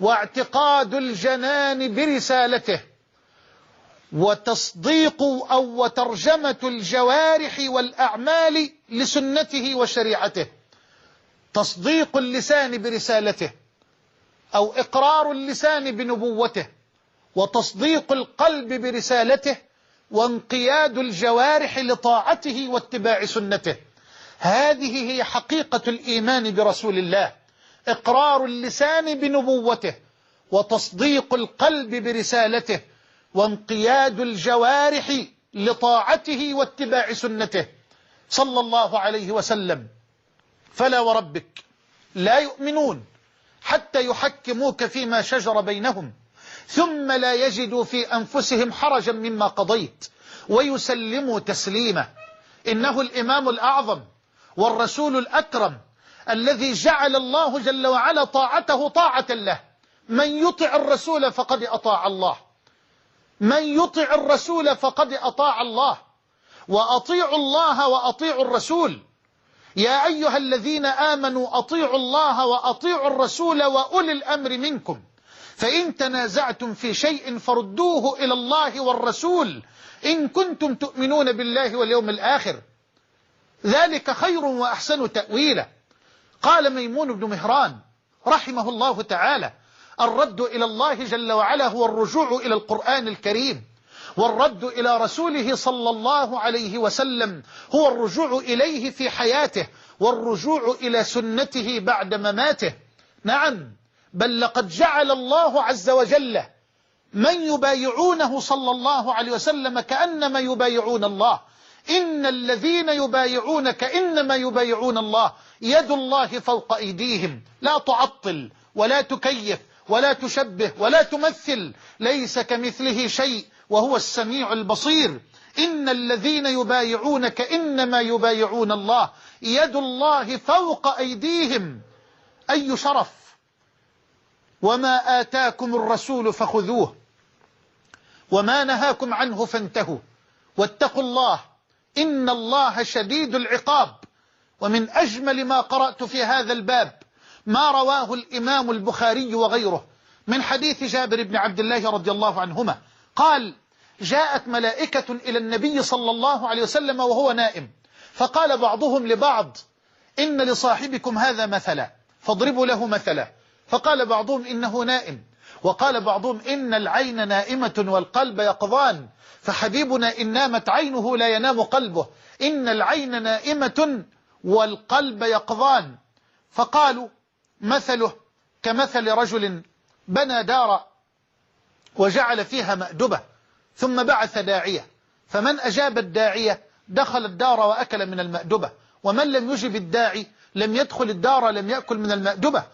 A: واعتقاد الجنان برسالته وتصديق أو وترجمة الجوارح والأعمال لسنته وشريعته تصديق اللسان برسالته أو إقرار اللسان بنبوته وتصديق القلب برسالته وانقياد الجوارح لطاعته واتباع سنته هذه هي حقيقة الإيمان برسول الله إقرار اللسان بنبوته وتصديق القلب برسالته وانقياد الجوارح لطاعته واتباع سنته صلى الله عليه وسلم فلا وربك لا يؤمنون حتى يحكموك فيما شجر بينهم ثم لا يجدوا في أنفسهم حرجا مما قضيت ويسلموا تسليما إنه الإمام الأعظم والرسول الأكرم الذي جعل الله جل وعلا طاعته طاعة له من يطع الرسول فقد أطاع الله من يطع الرسول فقد أطاع الله وأطيعوا الله وأطيعوا الرسول يا أيها الذين آمنوا أطيعوا الله وأطيعوا الرسول وأولي الأمر منكم فإن تنازعتم في شيء فردوه إلى الله والرسول إن كنتم تؤمنون بالله واليوم الآخر ذلك خير وأحسن تأويلا قال ميمون بن مهران رحمه الله تعالى الرد إلى الله جل وعلا هو الرجوع إلى القرآن الكريم والرد إلى رسوله صلى الله عليه وسلم هو الرجوع إليه في حياته والرجوع إلى سنته بعد مماته نعم بل لقد جعل الله عز وجل من يبايعونه صلى الله عليه وسلم كأنما يبايعون الله إن الذين يبايعونك إنما يبايعون الله يد الله فوق أيديهم لا تعطل ولا تكيف ولا تشبه ولا تمثل ليس كمثله شيء وهو السميع البصير إن الذين يبايعونك إنما يبايعون الله يد الله فوق أيديهم أي شرف وما آتاكم الرسول فخذوه وما نهاكم عنه فانتهوا واتقوا الله إن الله شديد العقاب ومن أجمل ما قرأت في هذا الباب ما رواه الإمام البخاري وغيره من حديث جابر بن عبد الله رضي الله عنهما قال جاءت ملائكة إلى النبي صلى الله عليه وسلم وهو نائم فقال بعضهم لبعض إن لصاحبكم هذا مثلا فاضربوا له مثلا فقال بعضهم إنه نائم وقال بعضهم إن العين نائمة والقلب يقظان فحبيبنا إن نامت عينه لا ينام قلبه إن العين نائمة والقلب يقظان فقالوا مثله كمثل رجل بنى دارا وجعل فيها مأدبة ثم بعث داعية فمن أجاب الداعية دخل الدار وأكل من المأدبة ومن لم يجب الداعي لم يدخل الدار لم يأكل من المأدبة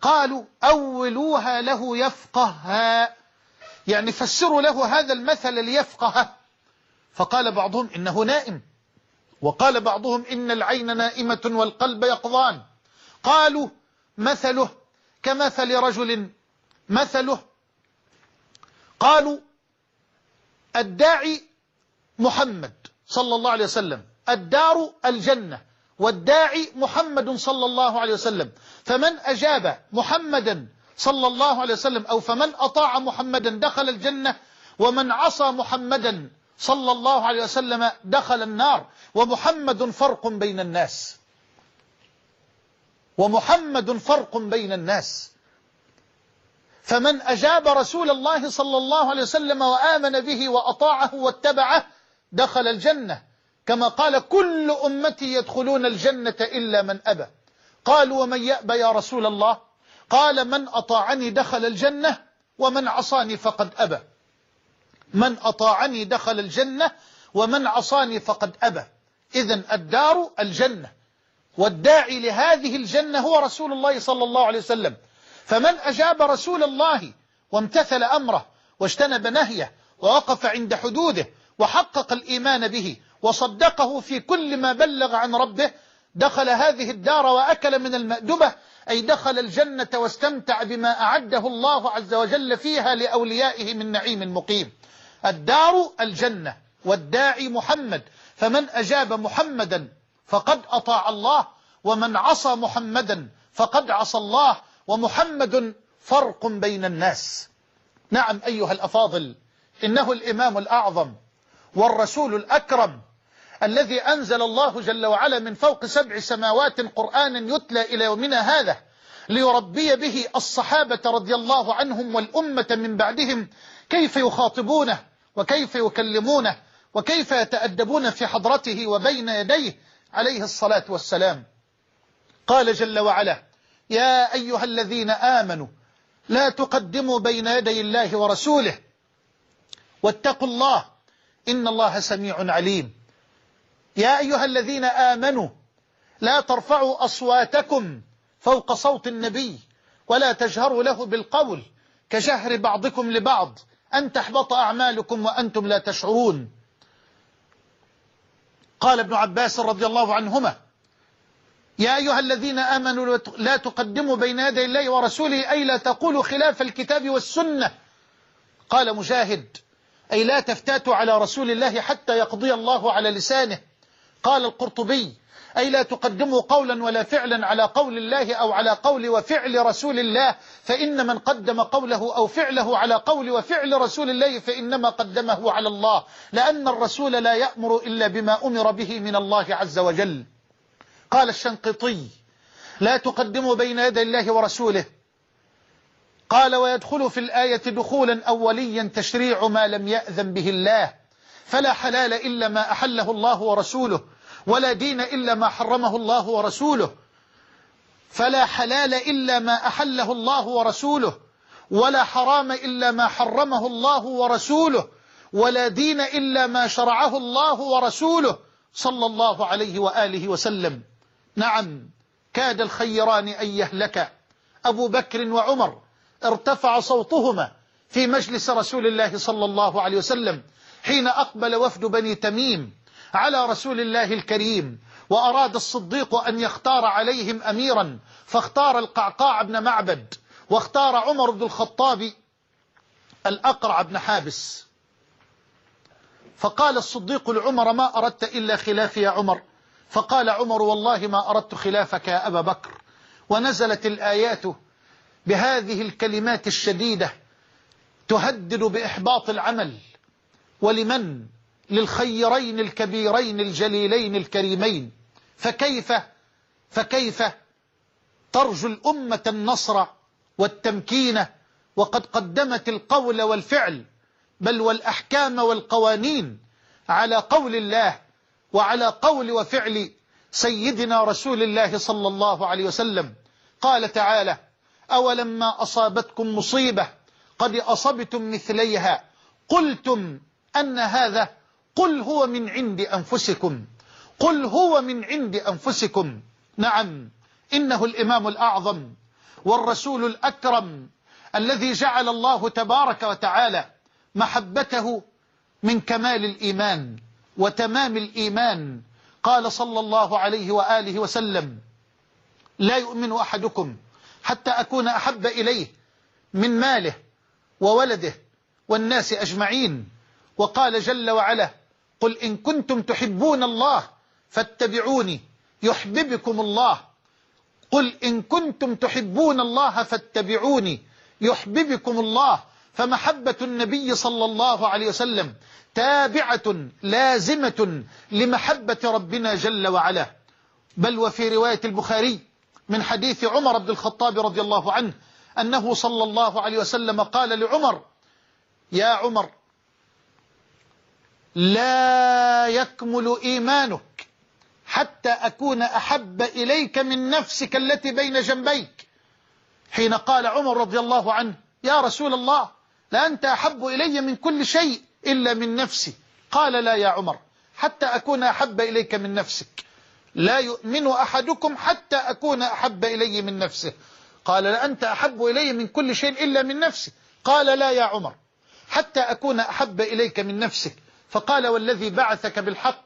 A: قالوا أولوها له يفقهها يعني فسروا له هذا المثل ليفقهه فقال بعضهم إنه نائم وقال بعضهم إن العين نائمة والقلب يقظان قالوا مثله كمثل رجل مثله قالوا الداعي محمد صلى الله عليه وسلم الدار الجنة والداعي محمد صلى الله عليه وسلم فمن أجاب محمدا صلى الله عليه وسلم أو فمن أطاع محمدا دخل الجنة ومن عصى محمدا صلى الله عليه وسلم دخل النار ومحمد فرق بين الناس ومحمد فرق بين الناس فمن أجاب رسول الله صلى الله عليه وسلم وآمن به وأطاعه واتبعه دخل الجنة كما قال كل أمتي يدخلون الجنة إلا من أبى قال ومن يأبى يا رسول الله قال من أطاعني دخل الجنة ومن عصاني فقد أبى من أطاعني دخل الجنة ومن عصاني فقد أبى إذا الدار الجنة والداعي لهذه الجنة هو رسول الله صلى الله عليه وسلم فمن أجاب رسول الله وامتثل أمره واجتنب نهيه ووقف عند حدوده وحقق الإيمان به وصدقه في كل ما بلغ عن ربه دخل هذه الدار وأكل من المأدبة أي دخل الجنة واستمتع بما أعده الله عز وجل فيها لأوليائه من نعيم مقيم الدار الجنة والداعي محمد فمن أجاب محمدا فقد أطاع الله ومن عصى محمدا فقد عصى الله ومحمد فرق بين الناس نعم أيها الأفاضل إنه الإمام الأعظم والرسول الأكرم الذي أنزل الله جل وعلا من فوق سبع سماوات قرآن يتلى إلى يومنا هذا ليربي به الصحابة رضي الله عنهم والأمة من بعدهم كيف يخاطبونه وكيف يكلمونه وكيف يتأدبون في حضرته وبين يديه عليه الصلاة والسلام قال جل وعلا يا أيها الذين آمنوا لا تقدموا بين يدي الله ورسوله واتقوا الله إن الله سميع عليم يا أيها الذين آمنوا لا ترفعوا أصواتكم فوق صوت النبي ولا تجهروا له بالقول كجهر بعضكم لبعض أن تحبط أعمالكم وأنتم لا تشعرون قال ابن عباس رضي الله عنهما يا أيها الذين آمنوا لا تقدموا بين يدي الله ورسوله أي لا تقولوا خلاف الكتاب والسنة قال مجاهد أي لا تفتاتوا على رسول الله حتى يقضي الله على لسانه قال القرطبي أي لا تقدموا قولا ولا فعلا على قول الله أو على قول وفعل رسول الله فإن من قدم قوله أو فعله على قول وفعل رسول الله فإنما قدمه على الله لأن الرسول لا يأمر إلا بما أمر به من الله عز وجل قال الشنقيطي لا تقدموا بين يدي الله ورسوله قال ويدخل في الآية دخولا أوليا تشريع ما لم يأذن به الله فلا حلال إلا ما أحله الله ورسوله ولا دين إلا ما حرمه الله ورسوله فلا حلال إلا ما أحله الله ورسوله ولا حرام إلا ما حرمه الله ورسوله ولا دين إلا ما شرعه الله ورسوله صلى الله عليه وآله وسلم نعم كاد الخيران أن يهلكا أبو بكر وعمر ارتفع صوتهما في مجلس رسول الله صلى الله عليه وسلم حين أقبل وفد بني تميم على رسول الله الكريم وأراد الصديق أن يختار عليهم أميرا فاختار القعقاع بن معبد واختار عمر بن الخطاب الأقرع بن حابس فقال الصديق لعمر ما أردت إلا خلافي يا عمر فقال عمر والله ما أردت خلافك يا أبا بكر ونزلت الآيات بهذه الكلمات الشديدة تهدد بإحباط العمل ولمن للخيرين الكبيرين الجليلين الكريمين فكيف فكيف ترجو الأمة النصر والتمكين وقد قدمت القول والفعل بل والأحكام والقوانين على قول الله وعلى قول وفعل سيدنا رسول الله صلى الله عليه وسلم قال تعالى أولما أصابتكم مصيبة قد أصبتم مثليها قلتم أن هذا قل هو من عند أنفسكم قل هو من عند أنفسكم نعم إنه الإمام الأعظم والرسول الأكرم الذي جعل الله تبارك وتعالى محبته من كمال الإيمان وتمام الإيمان قال صلى الله عليه وآله وسلم لا يؤمن أحدكم حتى أكون أحب إليه من ماله وولده والناس أجمعين وقال جل وعلا قل إن كنتم تحبون الله فاتبعوني يحببكم الله قل إن كنتم تحبون الله فاتبعوني يحببكم الله فمحبة النبي صلى الله عليه وسلم تابعة لازمة لمحبة ربنا جل وعلا بل وفي رواية البخاري من حديث عمر بن الخطاب رضي الله عنه أنه صلى الله عليه وسلم قال لعمر يا عمر لا يكمل إيمانك حتى أكون أحب إليك من نفسك التي بين جنبيك حين قال عمر رضي الله عنه يا رسول الله لأنت أحب إلي من كل شيء إلا من نفسي قال لا يا عمر حتى أكون أحب إليك من نفسك لا يؤمن أحدكم حتى أكون أحب إلي من نفسه قال لأنت أحب إلي من كل شيء إلا من نفسي قال لا يا عمر حتى أكون أحب إليك من نفسك فقال والذي بعثك بالحق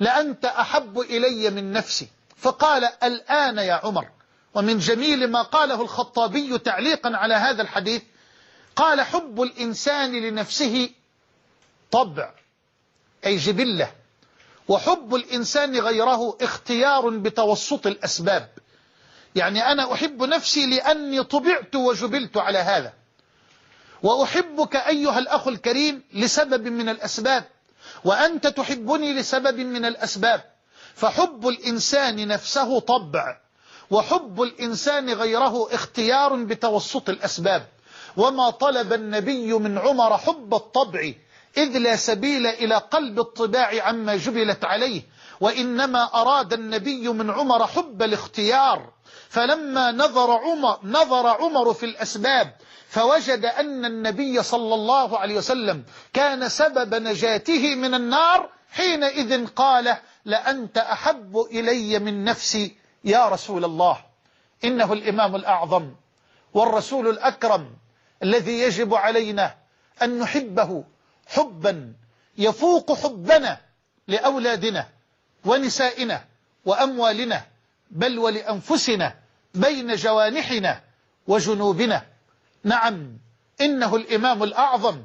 A: لأنت أحب إلي من نفسي فقال الآن يا عمر ومن جميل ما قاله الخطابي تعليقا على هذا الحديث قال حب الإنسان لنفسه طبع أي جبلة وحب الإنسان غيره اختيار بتوسط الأسباب يعني أنا أحب نفسي لأني طبعت وجبلت على هذا وأحبك أيها الأخ الكريم لسبب من الأسباب وأنت تحبني لسبب من الأسباب فحب الإنسان نفسه طبع وحب الإنسان غيره اختيار بتوسط الأسباب وما طلب النبي من عمر حب الطبع إذ لا سبيل إلى قلب الطباع عما جبلت عليه وإنما أراد النبي من عمر حب الاختيار فلما نظر عمر, نظر عمر في الأسباب فوجد أن النبي صلى الله عليه وسلم كان سبب نجاته من النار حينئذ قال لأنت أحب إلي من نفسي يا رسول الله إنه الإمام الأعظم والرسول الأكرم الذي يجب علينا أن نحبه حبا يفوق حبنا لأولادنا ونسائنا وأموالنا بل ولأنفسنا بين جوانحنا وجنوبنا نعم إنه الإمام الأعظم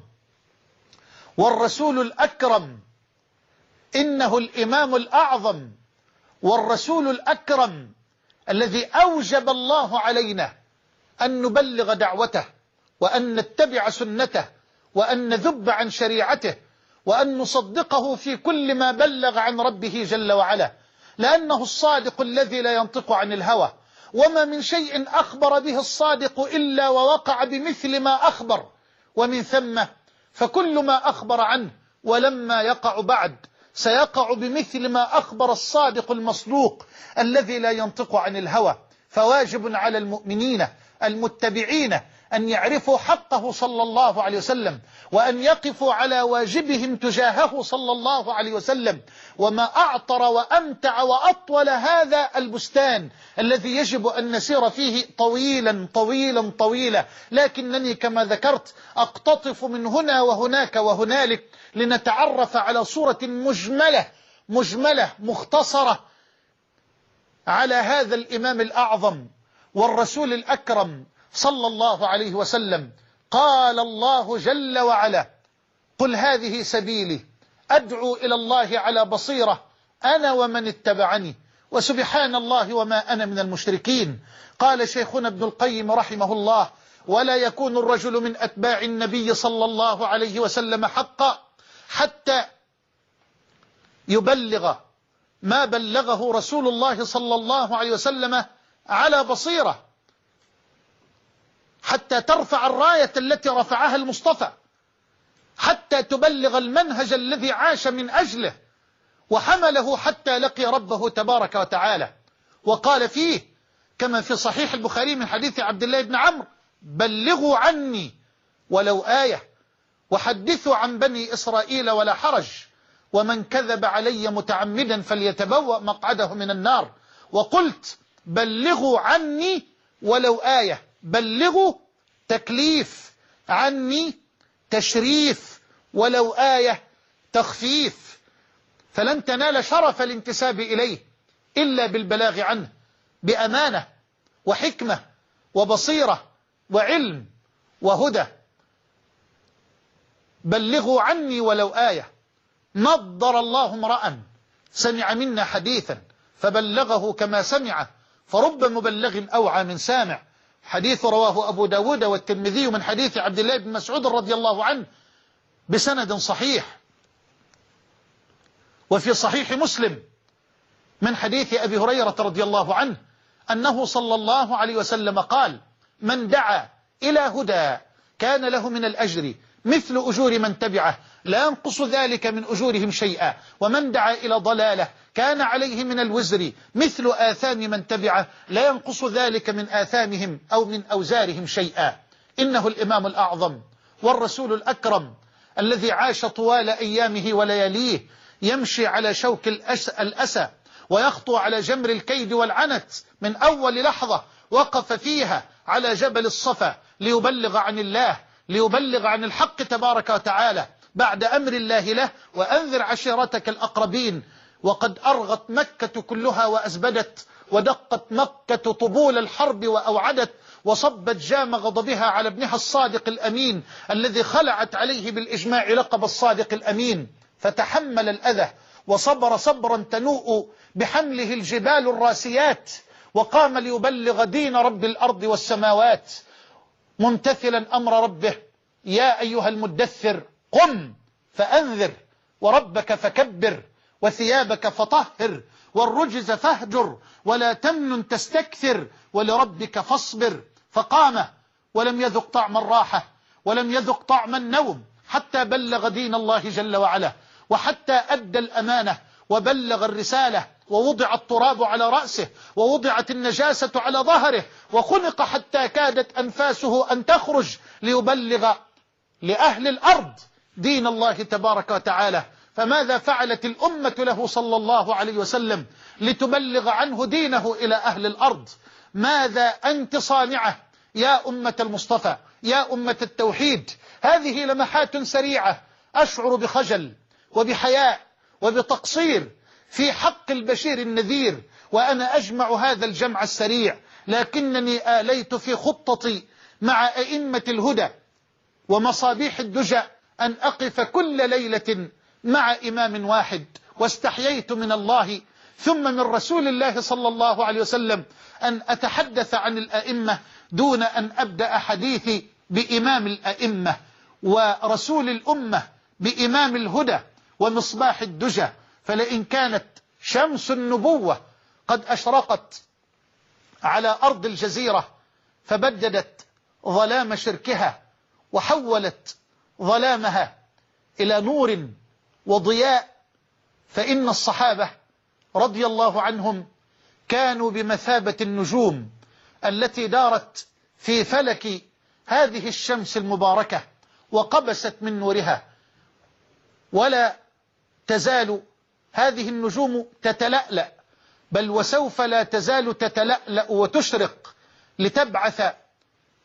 A: والرسول الأكرم إنه الإمام الأعظم والرسول الأكرم الذي أوجب الله علينا أن نبلغ دعوته وأن نتبع سنته وأن نذب عن شريعته وأن نصدقه في كل ما بلغ عن ربه جل وعلا لأنه الصادق الذي لا ينطق عن الهوى وما من شيء أخبر به الصادق إلا ووقع بمثل ما أخبر ومن ثم فكل ما أخبر عنه ولما يقع بعد سيقع بمثل ما أخبر الصادق المصدوق الذي لا ينطق عن الهوى فواجب على المؤمنين المتبعين أن يعرفوا حقه صلى الله عليه وسلم وأن يقفوا على واجبهم تجاهه صلى الله عليه وسلم وما أعطر وأمتع وأطول هذا البستان الذي يجب أن نسير فيه طويلا طويلا طويلا لكنني كما ذكرت أقتطف من هنا وهناك وهنالك لنتعرف على صورة مجملة مجملة مختصرة على هذا الإمام الأعظم والرسول الأكرم صلى الله عليه وسلم قال الله جل وعلا قل هذه سبيلي أدعو إلى الله على بصيرة أنا ومن اتبعني وسبحان الله وما أنا من المشركين قال شيخنا ابن القيم رحمه الله ولا يكون الرجل من أتباع النبي صلى الله عليه وسلم حقا حتى يبلغ ما بلغه رسول الله صلى الله عليه وسلم على بصيره حتى ترفع الراية التي رفعها المصطفى حتى تبلغ المنهج الذي عاش من أجله وحمله حتى لقي ربه تبارك وتعالى وقال فيه كما في صحيح البخاري من حديث عبد الله بن عمرو بلغوا عني ولو آية وحدثوا عن بني إسرائيل ولا حرج ومن كذب علي متعمدا فليتبوأ مقعده من النار وقلت بلغوا عني ولو آية بلغوا تكليف عني تشريف ولو آية تخفيف فلن تنال شرف الانتساب إليه إلا بالبلاغ عنه بأمانة وحكمة وبصيرة وعلم وهدى بلغوا عني ولو آية نظر الله امرأ سمع منا حديثا فبلغه كما سمع فرب مبلغ أوعى من سامع حديث رواه أبو داود والترمذي من حديث عبد الله بن مسعود رضي الله عنه بسند صحيح وفي صحيح مسلم من حديث أبي هريرة رضي الله عنه أنه صلى الله عليه وسلم قال من دعا إلى هدى كان له من الأجر مثل أجور من تبعه لا ينقص ذلك من أجورهم شيئا ومن دعا إلى ضلاله كان عليه من الوزر مثل آثام من تبعه لا ينقص ذلك من آثامهم أو من أوزارهم شيئا إنه الإمام الأعظم والرسول الأكرم الذي عاش طوال أيامه ولياليه يمشي على شوك الأسى ويخطو على جمر الكيد والعنت من أول لحظة وقف فيها على جبل الصفا ليبلغ عن الله ليبلغ عن الحق تبارك وتعالى بعد أمر الله له وأنذر عشيرتك الأقربين وقد أرغت مكة كلها وأزبدت ودقت مكة طبول الحرب وأوعدت وصبت جام غضبها على ابنها الصادق الأمين الذي خلعت عليه بالإجماع لقب الصادق الأمين فتحمل الأذى وصبر صبرا تنوء بحمله الجبال الراسيات وقام ليبلغ دين رب الأرض والسماوات ممتثلا أمر ربه يا أيها المدثر قم فأنذر وربك فكبر وثيابك فطهر والرجز فاهجر ولا تمن تستكثر ولربك فاصبر فقام ولم يذق طعم الراحة ولم يذق طعم النوم حتى بلغ دين الله جل وعلا وحتى أدى الأمانة وبلغ الرسالة ووضع التراب على رأسه ووضعت النجاسة على ظهره وخنق حتى كادت أنفاسه أن تخرج ليبلغ لأهل الأرض دين الله تبارك وتعالى فماذا فعلت الأمة له صلى الله عليه وسلم لتبلغ عنه دينه إلى أهل الأرض ماذا أنت صانعه يا أمة المصطفى يا أمة التوحيد هذه لمحات سريعة أشعر بخجل وبحياء وبتقصير في حق البشير النذير وأنا أجمع هذا الجمع السريع لكنني آليت في خطتي مع أئمة الهدى ومصابيح الدجى أن أقف كل ليلة مع إمام واحد واستحييت من الله ثم من رسول الله صلى الله عليه وسلم أن أتحدث عن الأئمة دون أن أبدأ حديثي بإمام الأئمة ورسول الأمة بإمام الهدى ومصباح الدجى فلئن كانت شمس النبوة قد أشرقت على أرض الجزيرة فبددت ظلام شركها وحولت ظلامها إلى نور وضياء فإن الصحابة رضي الله عنهم كانوا بمثابة النجوم التي دارت في فلك هذه الشمس المباركة وقبست من نورها ولا تزال هذه النجوم تتلألأ بل وسوف لا تزال تتلألأ وتشرق لتبعث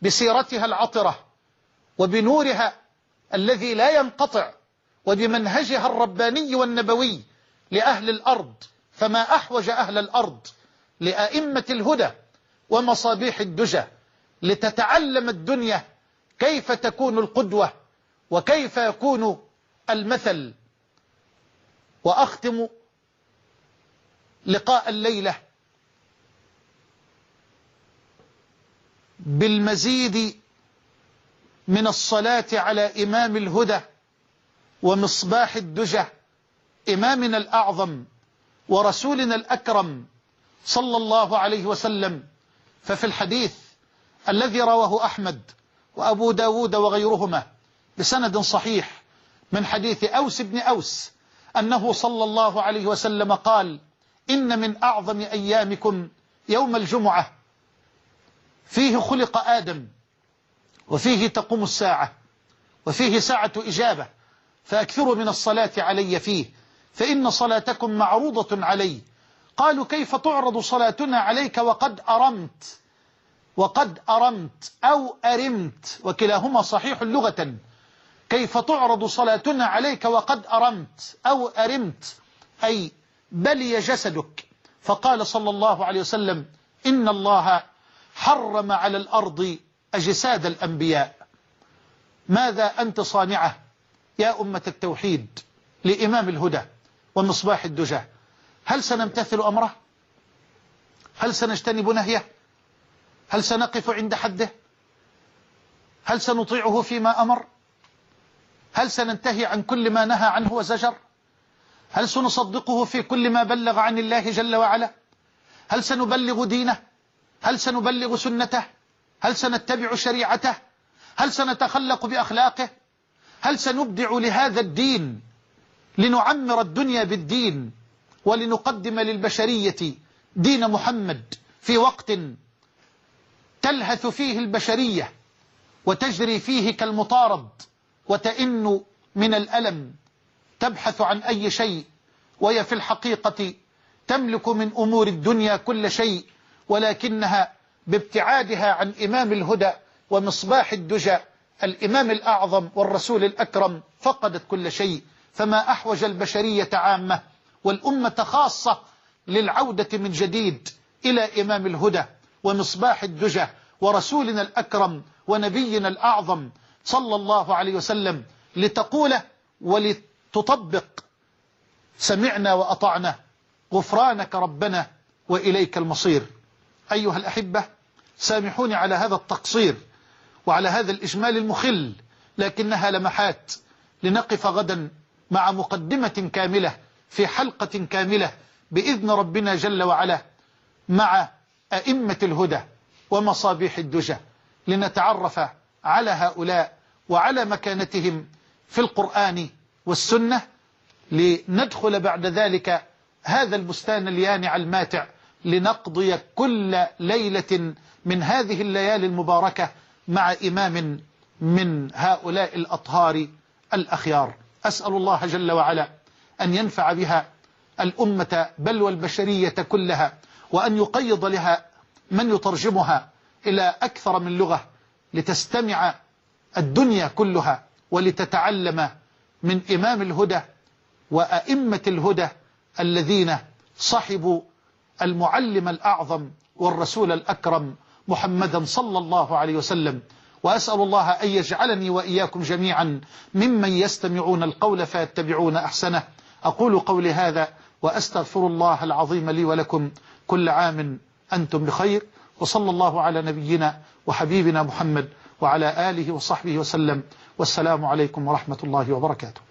A: بسيرتها العطرة وبنورها الذي لا ينقطع وبمنهجها الرباني والنبوي لأهل الأرض فما أحوج أهل الأرض لأئمة الهدى ومصابيح الدجى لتتعلم الدنيا كيف تكون القدوة وكيف يكون المثل وأختم لقاء الليلة بالمزيد من الصلاة على إمام الهدى ومصباح الدجى إمامنا الأعظم ورسولنا الأكرم صلى الله عليه وسلم ففي الحديث الذي رواه أحمد وأبو داود وغيرهما بسند صحيح من حديث أوس بن أوس أنه صلى الله عليه وسلم قال إن من أعظم أيامكم يوم الجمعة فيه خلق آدم وفيه تقوم الساعة وفيه ساعة إجابة فأكثروا من الصلاة علي فيه فإن صلاتكم معروضة علي قالوا كيف تعرض صلاتنا عليك وقد أرمت وقد أرمت أو أرمت وكلاهما صحيح لغة كيف تعرض صلاتنا عليك وقد أرمت أو أرمت أي بلي جسدك فقال صلى الله عليه وسلم إن الله حرم على الأرض أجساد الأنبياء ماذا أنت صانعه يا أمة التوحيد لإمام الهدى ومصباح الدجى هل سنمتثل أمره هل سنجتنب نهيه هل سنقف عند حده هل سنطيعه فيما أمر هل سننتهي عن كل ما نهى عنه وزجر هل سنصدقه في كل ما بلغ عن الله جل وعلا هل سنبلغ دينه هل سنبلغ سنته هل سنتبع شريعته هل سنتخلق بأخلاقه هل سنبدع لهذا الدين لنعمر الدنيا بالدين ولنقدم للبشرية دين محمد في وقت تلهث فيه البشرية وتجري فيه كالمطارد وتئن من الألم تبحث عن أي شيء وهي في الحقيقة تملك من أمور الدنيا كل شيء ولكنها بابتعادها عن إمام الهدى ومصباح الدجى الإمام الأعظم والرسول الأكرم فقدت كل شيء فما أحوج البشرية عامة والأمة خاصة للعودة من جديد إلى إمام الهدى ومصباح الدجى ورسولنا الأكرم ونبينا الأعظم صلى الله عليه وسلم لتقوله ولتطبق سمعنا وأطعنا غفرانك ربنا وإليك المصير أيها الأحبة سامحوني على هذا التقصير وعلى هذا الإجمال المخل لكنها لمحات لنقف غدا مع مقدمة كاملة في حلقة كاملة بإذن ربنا جل وعلا مع أئمة الهدى ومصابيح الدجى لنتعرف على هؤلاء وعلى مكانتهم في القرآن والسنة لندخل بعد ذلك هذا البستان اليانع الماتع لنقضي كل ليلة من هذه الليالي المباركة مع إمام من هؤلاء الأطهار الأخيار أسأل الله جل وعلا أن ينفع بها الأمة بل والبشرية كلها وأن يقيض لها من يترجمها إلى أكثر من لغة لتستمع الدنيا كلها ولتتعلم من إمام الهدى وأئمة الهدى الذين صحبوا المعلم الأعظم والرسول الأكرم محمدا صلى الله عليه وسلم وأسأل الله أن يجعلني وإياكم جميعا ممن يستمعون القول فيتبعون أحسنه أقول قولي هذا وأستغفر الله العظيم لي ولكم كل عام أنتم بخير وصلى الله على نبينا وحبيبنا محمد وعلى آله وصحبه وسلم والسلام عليكم ورحمة الله وبركاته